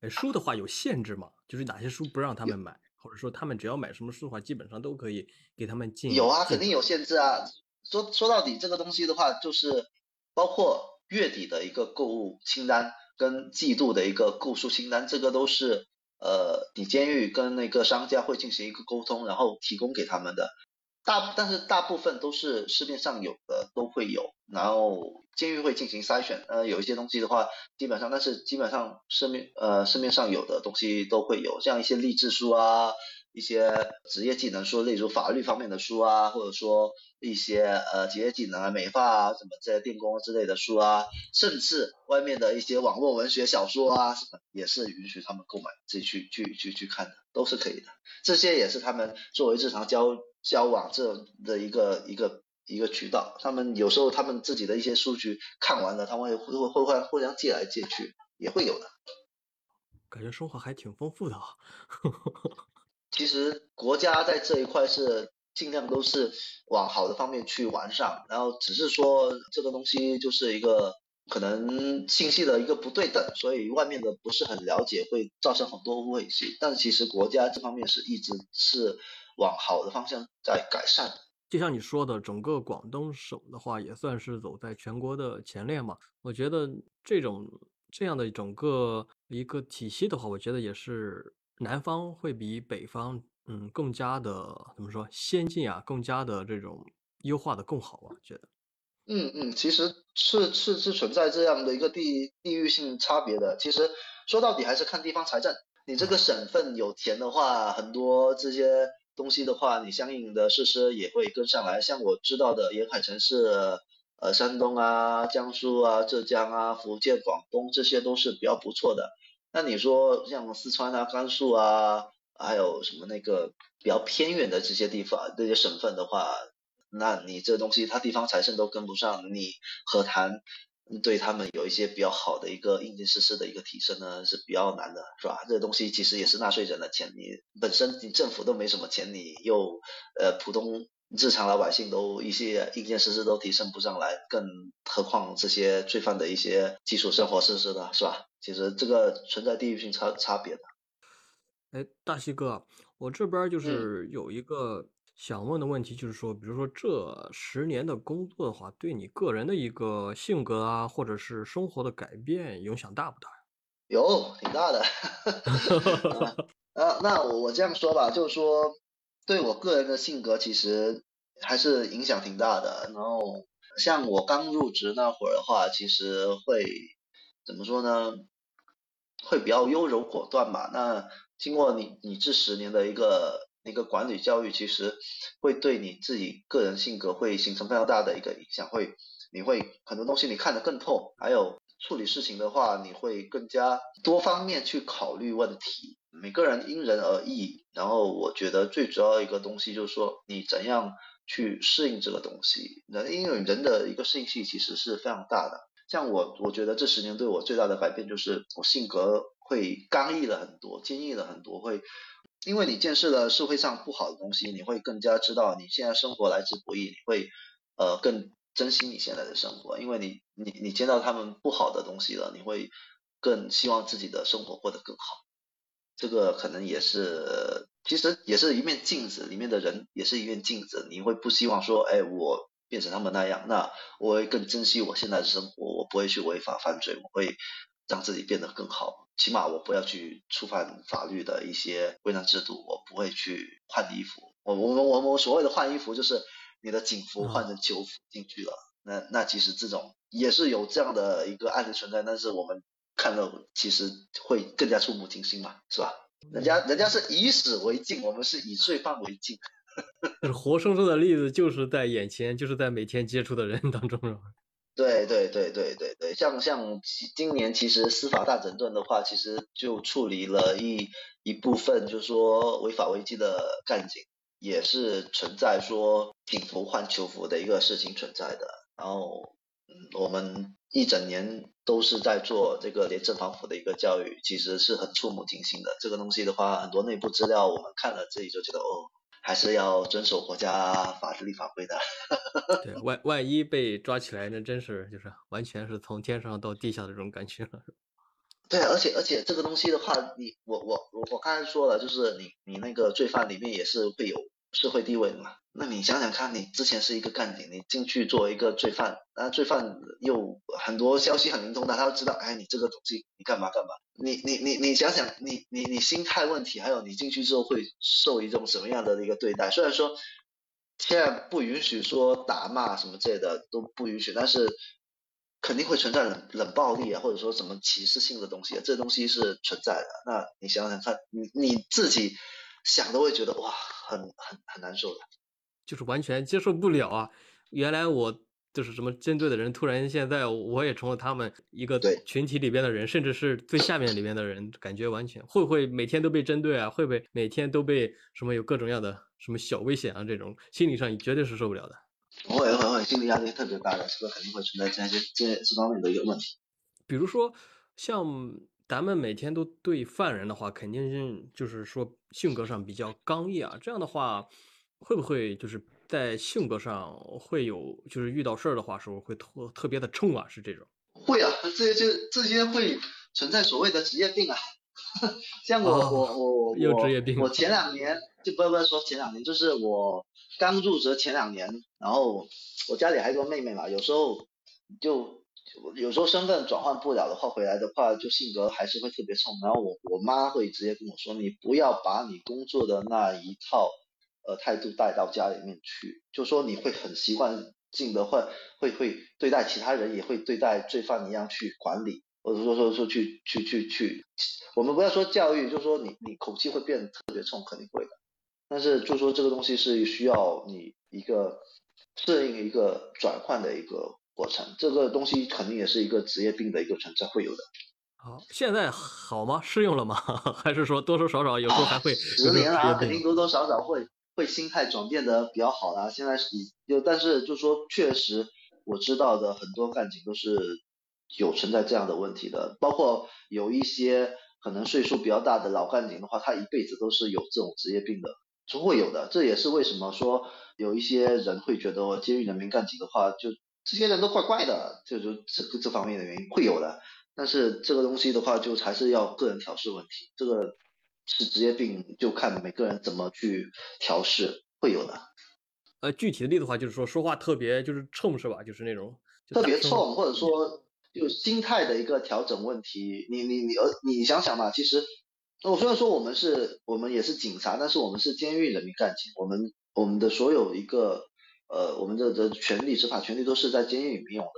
哎，书的话有限制吗？就是哪些书不让他们买？或者说他们只要买什么书的话，基本上都可以给他们进。有啊，肯定有限制啊。说说到底，这个东西的话，就是包括月底的一个购物清单跟季度的一个购书清单，这个都是呃，你监狱跟那个商家会进行一个沟通，然后提供给他们的。大但是大部分都是市面上有的都会有，然后监狱会进行筛选。呃，有一些东西的话，基本上，但是基本上市面呃市面上有的东西都会有，像一些励志书啊，一些职业技能书，例如法律方面的书啊，或者说一些呃职业技能啊，美发啊，什么这些电工之类的书啊，甚至外面的一些网络文学小说啊，什么也是允许他们购买，自己去去去去看的，都是可以的。这些也是他们作为日常交。交往这的一个一个一个渠道，他们有时候他们自己的一些数据看完了，他们会会会会互相借来借去，也会有的。感觉生活还挺丰富的啊。其实国家在这一块是尽量都是往好的方面去完善，然后只是说这个东西就是一个可能信息的一个不对等，所以外面的不是很了解，会造成很多误会。但其实国家这方面是一直是。往好的方向在改善，就像你说的，整个广东省的话，也算是走在全国的前列嘛。我觉得这种这样的整个一个体系的话，我觉得也是南方会比北方，嗯，更加的怎么说先进啊，更加的这种优化的更好吧？觉得，嗯嗯，其实是是是存在这样的一个地地域性差别的。其实说到底还是看地方财政，你这个省份有钱的话，很多这些。东西的话，你相应的设施也会跟上来。像我知道的沿海城市，呃，山东啊、江苏啊、浙江啊、福建、广东这些都是比较不错的。那你说像四川啊、甘肃啊，还有什么那个比较偏远的这些地方、这些省份的话，那你这东西它地方财政都跟不上，你何谈？对他们有一些比较好的一个硬件设施的一个提升呢，是比较难的，是吧？这东西其实也是纳税人的钱，你本身你政府都没什么钱，你又呃普通日常老百姓都一些硬件设施都提升不上来，更何况这些罪犯的一些基础生活设施呢，是吧？其实这个存在地域性差差别的。哎，大西哥，我这边就是有一个。想问的问题就是说，比如说这十年的工作的话，对你个人的一个性格啊，或者是生活的改变影响大不大 有，挺大的。啊，那我我这样说吧，就是说对我个人的性格其实还是影响挺大的。然后像我刚入职那会儿的话，其实会怎么说呢？会比较优柔果断吧。那经过你你这十年的一个。一个管理教育其实会对你自己个人性格会形成非常大的一个影响，会你会很多东西你看得更透，还有处理事情的话，你会更加多方面去考虑问题。每个人因人而异，然后我觉得最主要一个东西就是说你怎样去适应这个东西。人因为人的一个适应性其实是非常大的。像我，我觉得这十年对我最大的改变就是我性格会刚毅了很多，坚毅了很多，会。因为你见识了社会上不好的东西，你会更加知道你现在生活来之不易，你会呃更珍惜你现在的生活。因为你你你见到他们不好的东西了，你会更希望自己的生活过得更好。这个可能也是，其实也是一面镜子，里面的人也是一面镜子。你会不希望说，哎，我变成他们那样，那我会更珍惜我现在的生活，我不会去违法犯罪，我会让自己变得更好。起码我不要去触犯法律的一些规章制度，我不会去换衣服。我我我我所谓的换衣服，就是你的警服换成囚服进去了。那那其实这种也是有这样的一个案例存在，但是我们看到其实会更加触目惊心嘛，是吧？人家人家是以史为镜，我们是以罪犯为镜。是活生生的例子，就是在眼前，就是在每天接触的人当中，是吧？对对对对对对，像像今年其实司法大整顿的话，其实就处理了一一部分，就是说违法违纪的干警，也是存在说警服换囚服的一个事情存在的。然后，嗯，我们一整年都是在做这个廉政防腐的一个教育，其实是很触目惊心的。这个东西的话，很多内部资料我们看了自己就觉得哦。还是要遵守国家法律法规的。对，万万一被抓起来，那真是就是完全是从天上到地下的这种感觉了。对，而且而且这个东西的话，你我我我我刚才说了，就是你你那个罪犯里面也是会有。社会地位的嘛，那你想想看，你之前是一个干警，你进去作为一个罪犯，那罪犯又很多消息很灵通的，他都知道，哎，你这个东西你干嘛干嘛，你你你你想想，你你你心态问题，还有你进去之后会受一种什么样的一个对待？虽然说现在不允许说打骂什么之类的都不允许，但是肯定会存在冷冷暴力啊，或者说什么歧视性的东西，这东西是存在的。那你想想看，你你自己。想都会觉得哇，很很很难受的，就是完全接受不了啊！原来我就是什么针对的人，突然现在我也成了他们一个群体里边的人，甚至是最下面里边的人，感觉完全会不会每天都被针对啊？会不会每天都被什么有各种样的什么小危险啊？这种心理上绝对是受不了的。会会会，心理压力特别大的，这个肯定会存在这些这这方面的一个问题。比如说像。咱们每天都对犯人的话，肯定是就是说性格上比较刚毅啊。这样的话，会不会就是在性格上会有，就是遇到事儿的话时候会特特别的冲啊？是这种？会啊，这些这些会存在所谓的职业病啊。像我我我有职业病。我前两年就不不说前两年，就是我刚入职前两年，然后我家里还有个妹妹嘛，有时候就。有时候身份转换不了的话，回来的话就性格还是会特别冲。然后我我妈会直接跟我说，你不要把你工作的那一套呃态度带到家里面去，就说你会很习惯性的会会会对待其他人，也会对待罪犯一样去管理，或者说说说去去去去，我们不要说教育，就说你你口气会变得特别冲，肯定会的。但是就说这个东西是需要你一个适应一个转换的一个。过程这个东西肯定也是一个职业病的一个存在会有的。好，现在好吗？适应了吗？还是说多多少少有时候还会？十年啊，肯定多多少少会会心态转变的比较好啦。现在是就但是就说确实我知道的很多干警都是有存在这样的问题的，包括有一些可能岁数比较大的老干警的话，他一辈子都是有这种职业病的，是会有的。这也是为什么说有一些人会觉得监狱人民干警的话就。这些人都怪怪的，就就这这方面的原因会有的，但是这个东西的话，就还是要个人调试问题，这个是职业病，就看每个人怎么去调试，会有的。呃，具体的例子的话，就是说说话特别就是冲是吧？就是那种特别冲，或者说就心态的一个调整问题。你你你呃，你想想嘛，其实我虽然说我们是我们也是警察，但是我们是监狱人民干警，我们我们的所有一个。呃，我们的的权利、执法权利都是在监狱里面用的。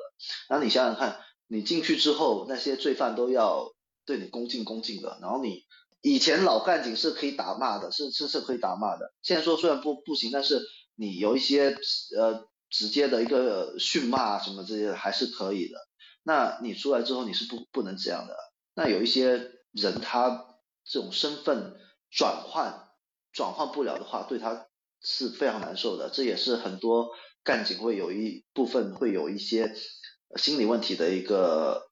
然后你想想看，你进去之后，那些罪犯都要对你恭敬恭敬的。然后你以前老干警是可以打骂的，是是是可以打骂的。现在说虽然不不行，但是你有一些呃直接的一个训骂什么这些还是可以的。那你出来之后你是不不能这样的。那有一些人他这种身份转换转换不了的话，对他。是非常难受的，这也是很多干警会有一部分会有一些心理问题的一个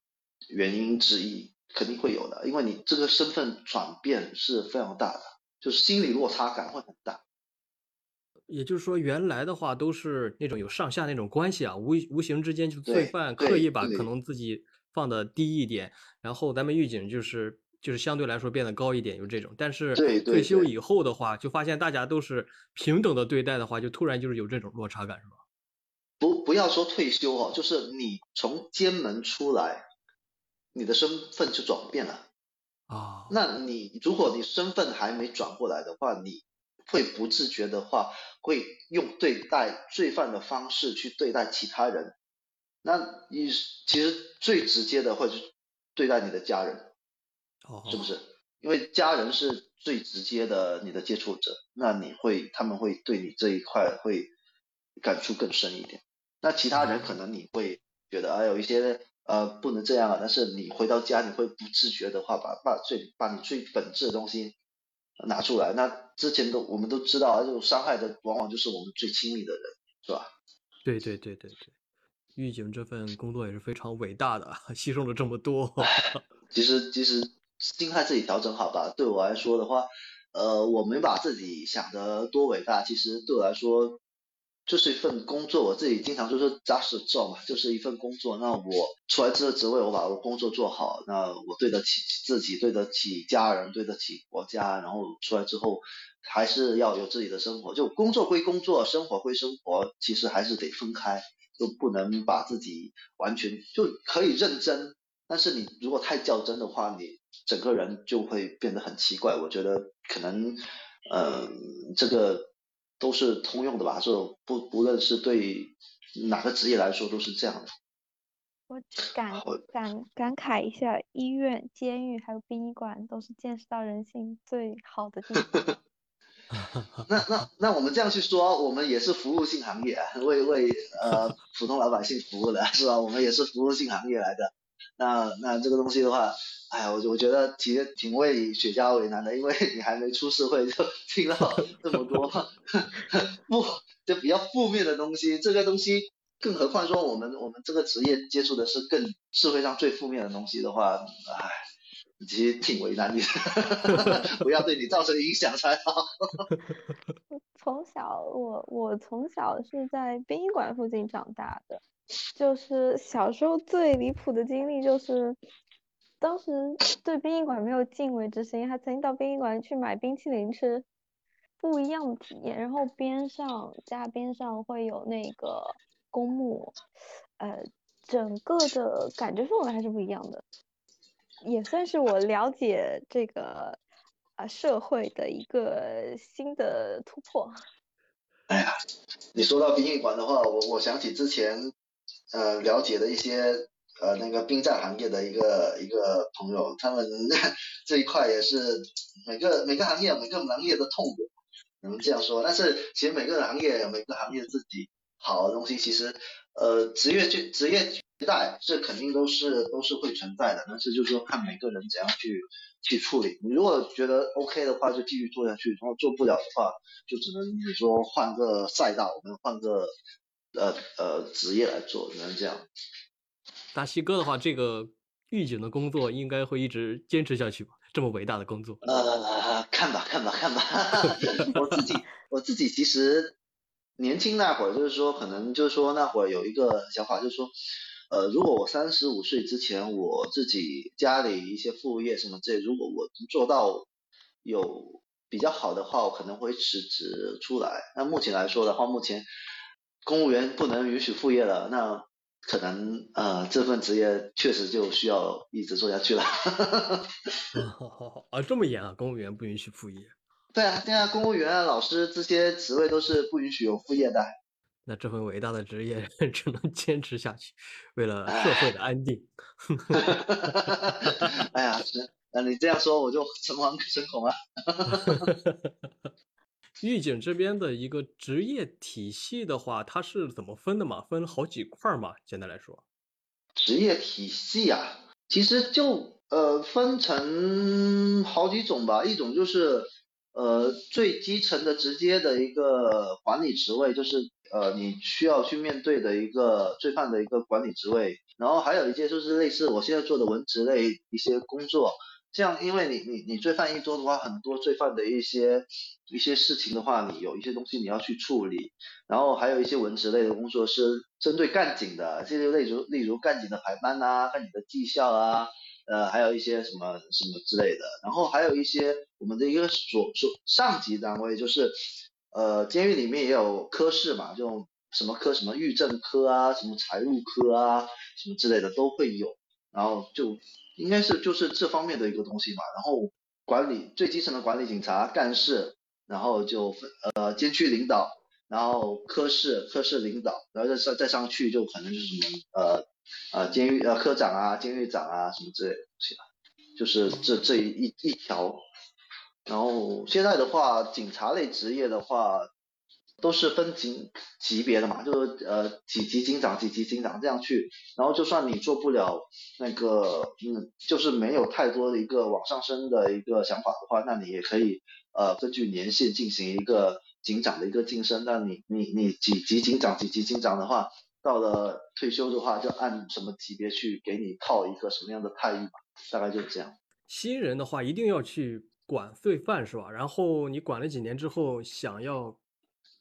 原因之一，肯定会有的，因为你这个身份转变是非常大的，就是心理落差感会很大。也就是说，原来的话都是那种有上下那种关系啊，无无形之间就罪犯刻意把可能自己放的低一点，然后咱们狱警就是。就是相对来说变得高一点，有这种，但是退休以后的话，就发现大家都是平等的对待的话，就突然就是有这种落差感，是吧？不，不要说退休哦，就是你从监门出来，你的身份就转变了啊。那你如果你身份还没转过来的话，你会不自觉的话，会用对待罪犯的方式去对待其他人。那你其实最直接的会是对待你的家人，哦，是不是？因为家人是最直接的你的接触者，那你会他们会对你这一块会感触更深一点。那其他人可能你会觉得啊有一些呃不能这样啊，但是你回到家你会不自觉的话把把最把你最本质的东西拿出来。那之前都我们都知道啊，这种伤害的往往就是我们最亲密的人，是吧？对对对对对，狱警这份工作也是非常伟大的，牺牲了这么多。其实其实心态自己调整好吧。对我来说的话，呃，我没把自己想得多伟大，其实对我来说就是一份工作。我自己经常就说 just a job 嘛，就是一份工作。那我出来这个职位，我把我工作做好，那我对得起自己，对得起家人，对得起国家。然后出来之后，还是要有自己的生活。就工作归工作，生活归生活，其实还是得分开，就不能把自己完全就可以认真。但是你如果太较真的话，你整个人就会变得很奇怪。我觉得可能，呃，这个都是通用的吧，这种不不论是对哪个职业来说都是这样的。我感感感慨一下，医院、监狱还有殡仪馆都是见识到人性最好的地方。那那那我们这样去说，我们也是服务性行业，为为呃普通老百姓服务的是吧？我们也是服务性行业来的。那那这个东西的话，哎呀，我我觉得挺挺为雪茄为难的，因为你还没出社会就听到这么多 不就比较负面的东西，这个东西，更何况说我们我们这个职业接触的是更社会上最负面的东西的话，哎，其实挺为难你的，不要对你造成影响才好。从小我我从小是在殡仪馆附近长大的，就是小时候最离谱的经历就是，当时对殡仪馆没有敬畏之心，还曾经到殡仪馆去买冰淇淋吃，不一样的体验。然后边上家边上会有那个公墓，呃，整个的感觉氛围还是不一样的，也算是我了解这个啊、社会的一个新的突破。哎呀，你说到殡仪馆的话，我我想起之前呃了解的一些呃那个殡葬行业的一个一个朋友，他们 这一块也是每个每个行业每个行业的痛点，能这样说。但是其实每个行业每个行业自己好的东西，其实呃职业倦职业倦怠这肯定都是都是会存在的，但是就是说看每个人怎样去去处理。你如果觉得 OK 的话，就继续做下去；然后做不了的话，就只能你说换个赛道，我们换个呃呃职业来做，只能这样。大西哥的话，这个狱警的工作应该会一直坚持下去吧？这么伟大的工作，呃，看吧，看吧，看吧。我自己，我自己其实年轻那会儿，就是说，可能就是说那会儿有一个想法，就是说，呃，如果我三十五岁之前，我自己家里一些副业什么这，如果我能做到有比较好的话，我可能会辞职出来。那目前来说的话，目前公务员不能允许副业了，那可能呃这份职业确实就需要一直做下去了。啊，这么严啊！公务员不允许副业，对啊，现在公务员啊、老师这些职位都是不允许有副业的。那这份伟大的职业只能坚持下去，为了社会的安定。哎呀，是，那你这样说我就诚惶诚恐啊。狱警这边的一个职业体系的话，它是怎么分的嘛？分好几块嘛？简单来说，职业体系啊，其实就呃分成好几种吧，一种就是呃最基层的直接的一个管理职位，就是呃你需要去面对的一个罪犯的一个管理职位，然后还有一些就是类似我现在做的文职类一些工作，这样因为你你你罪犯一多的话，很多罪犯的一些一些事情的话，你有一些东西你要去处理，然后还有一些文职类的工作是针对干警的，这就例如例如干警的排班啊，干警的绩效啊，呃，还有一些什么什么之类的，然后还有一些我们的一个所所上级单位就是，呃，监狱里面也有科室嘛，就什么科什么狱政科啊，什么财务科啊，什么之类的都会有，然后就应该是就是这方面的一个东西嘛，然后管理最基层的管理警察干事，然后就分呃监区领导。然后科室科室领导，然后再上再上去就可能就是什么呃呃监狱呃科长啊、监狱长啊什么之类的东西了，就是这这一一条。然后现在的话，警察类职业的话。都是分级级别的嘛，就是呃几级警长几级警长这样去，然后就算你做不了那个，嗯，就是没有太多的一个往上升的一个想法的话，那你也可以呃根据年限进行一个警长的一个晋升。那你你你几级警长几级警长的话，到了退休的话就按什么级别去给你套一个什么样的待遇嘛，大概就是这样。新人的话一定要去管罪犯是吧？然后你管了几年之后想要。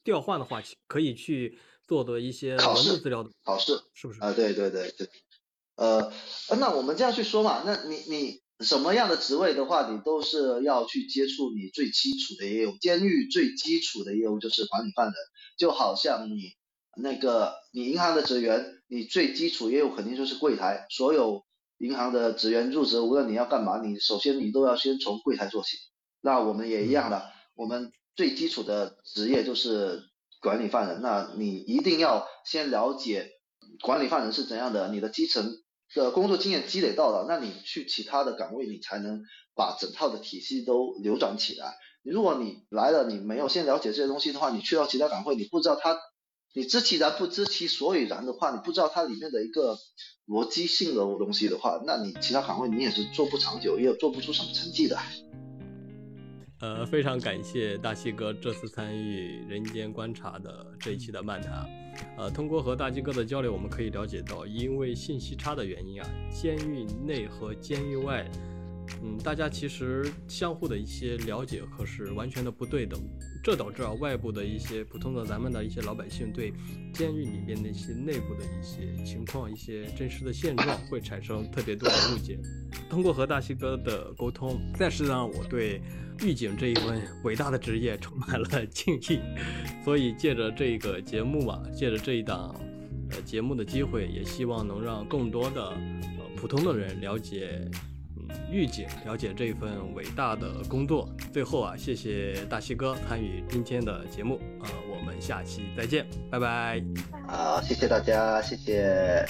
调换的话，可以去做的一些考试资料的考试，是不是啊？对对对对，呃，那我们这样去说嘛，那你你什么样的职位的话，你都是要去接触你最基础的业务。监狱最基础的业务就是管理犯人，就好像你那个你银行的职员，你最基础业务肯定就是柜台。所有银行的职员入职，无论你要干嘛，你首先你都要先从柜台做起。那我们也一样的，我们。最基础的职业就是管理犯人，那你一定要先了解管理犯人是怎样的，你的基层的工作经验积累到了，那你去其他的岗位，你才能把整套的体系都流转起来。如果你来了，你没有先了解这些东西的话，你去到其他岗位，你不知道它，你知其然不知其所以然的话，你不知道它里面的一个逻辑性的东西的话，那你其他岗位你也是做不长久，也做不出什么成绩的。呃，非常感谢大西哥这次参与《人间观察》的这一期的漫谈。呃，通过和大西哥的交流，我们可以了解到，因为信息差的原因啊，监狱内和监狱外，嗯，大家其实相互的一些了解可是完全的不对等。这导致啊，外部的一些普通的咱们的一些老百姓对监狱里边的一些内部的一些情况、一些真实的现状会产生特别多的误解。通过和大西哥的沟通，再是让我对狱警这一份伟大的职业充满了敬意。所以借着这个节目嘛，借着这一档呃节目的机会，也希望能让更多的呃普通的人了解。狱警了解这份伟大的工作。最后啊，谢谢大西哥参与今天的节目，呃，我们下期再见，拜拜。好，谢谢大家，谢谢。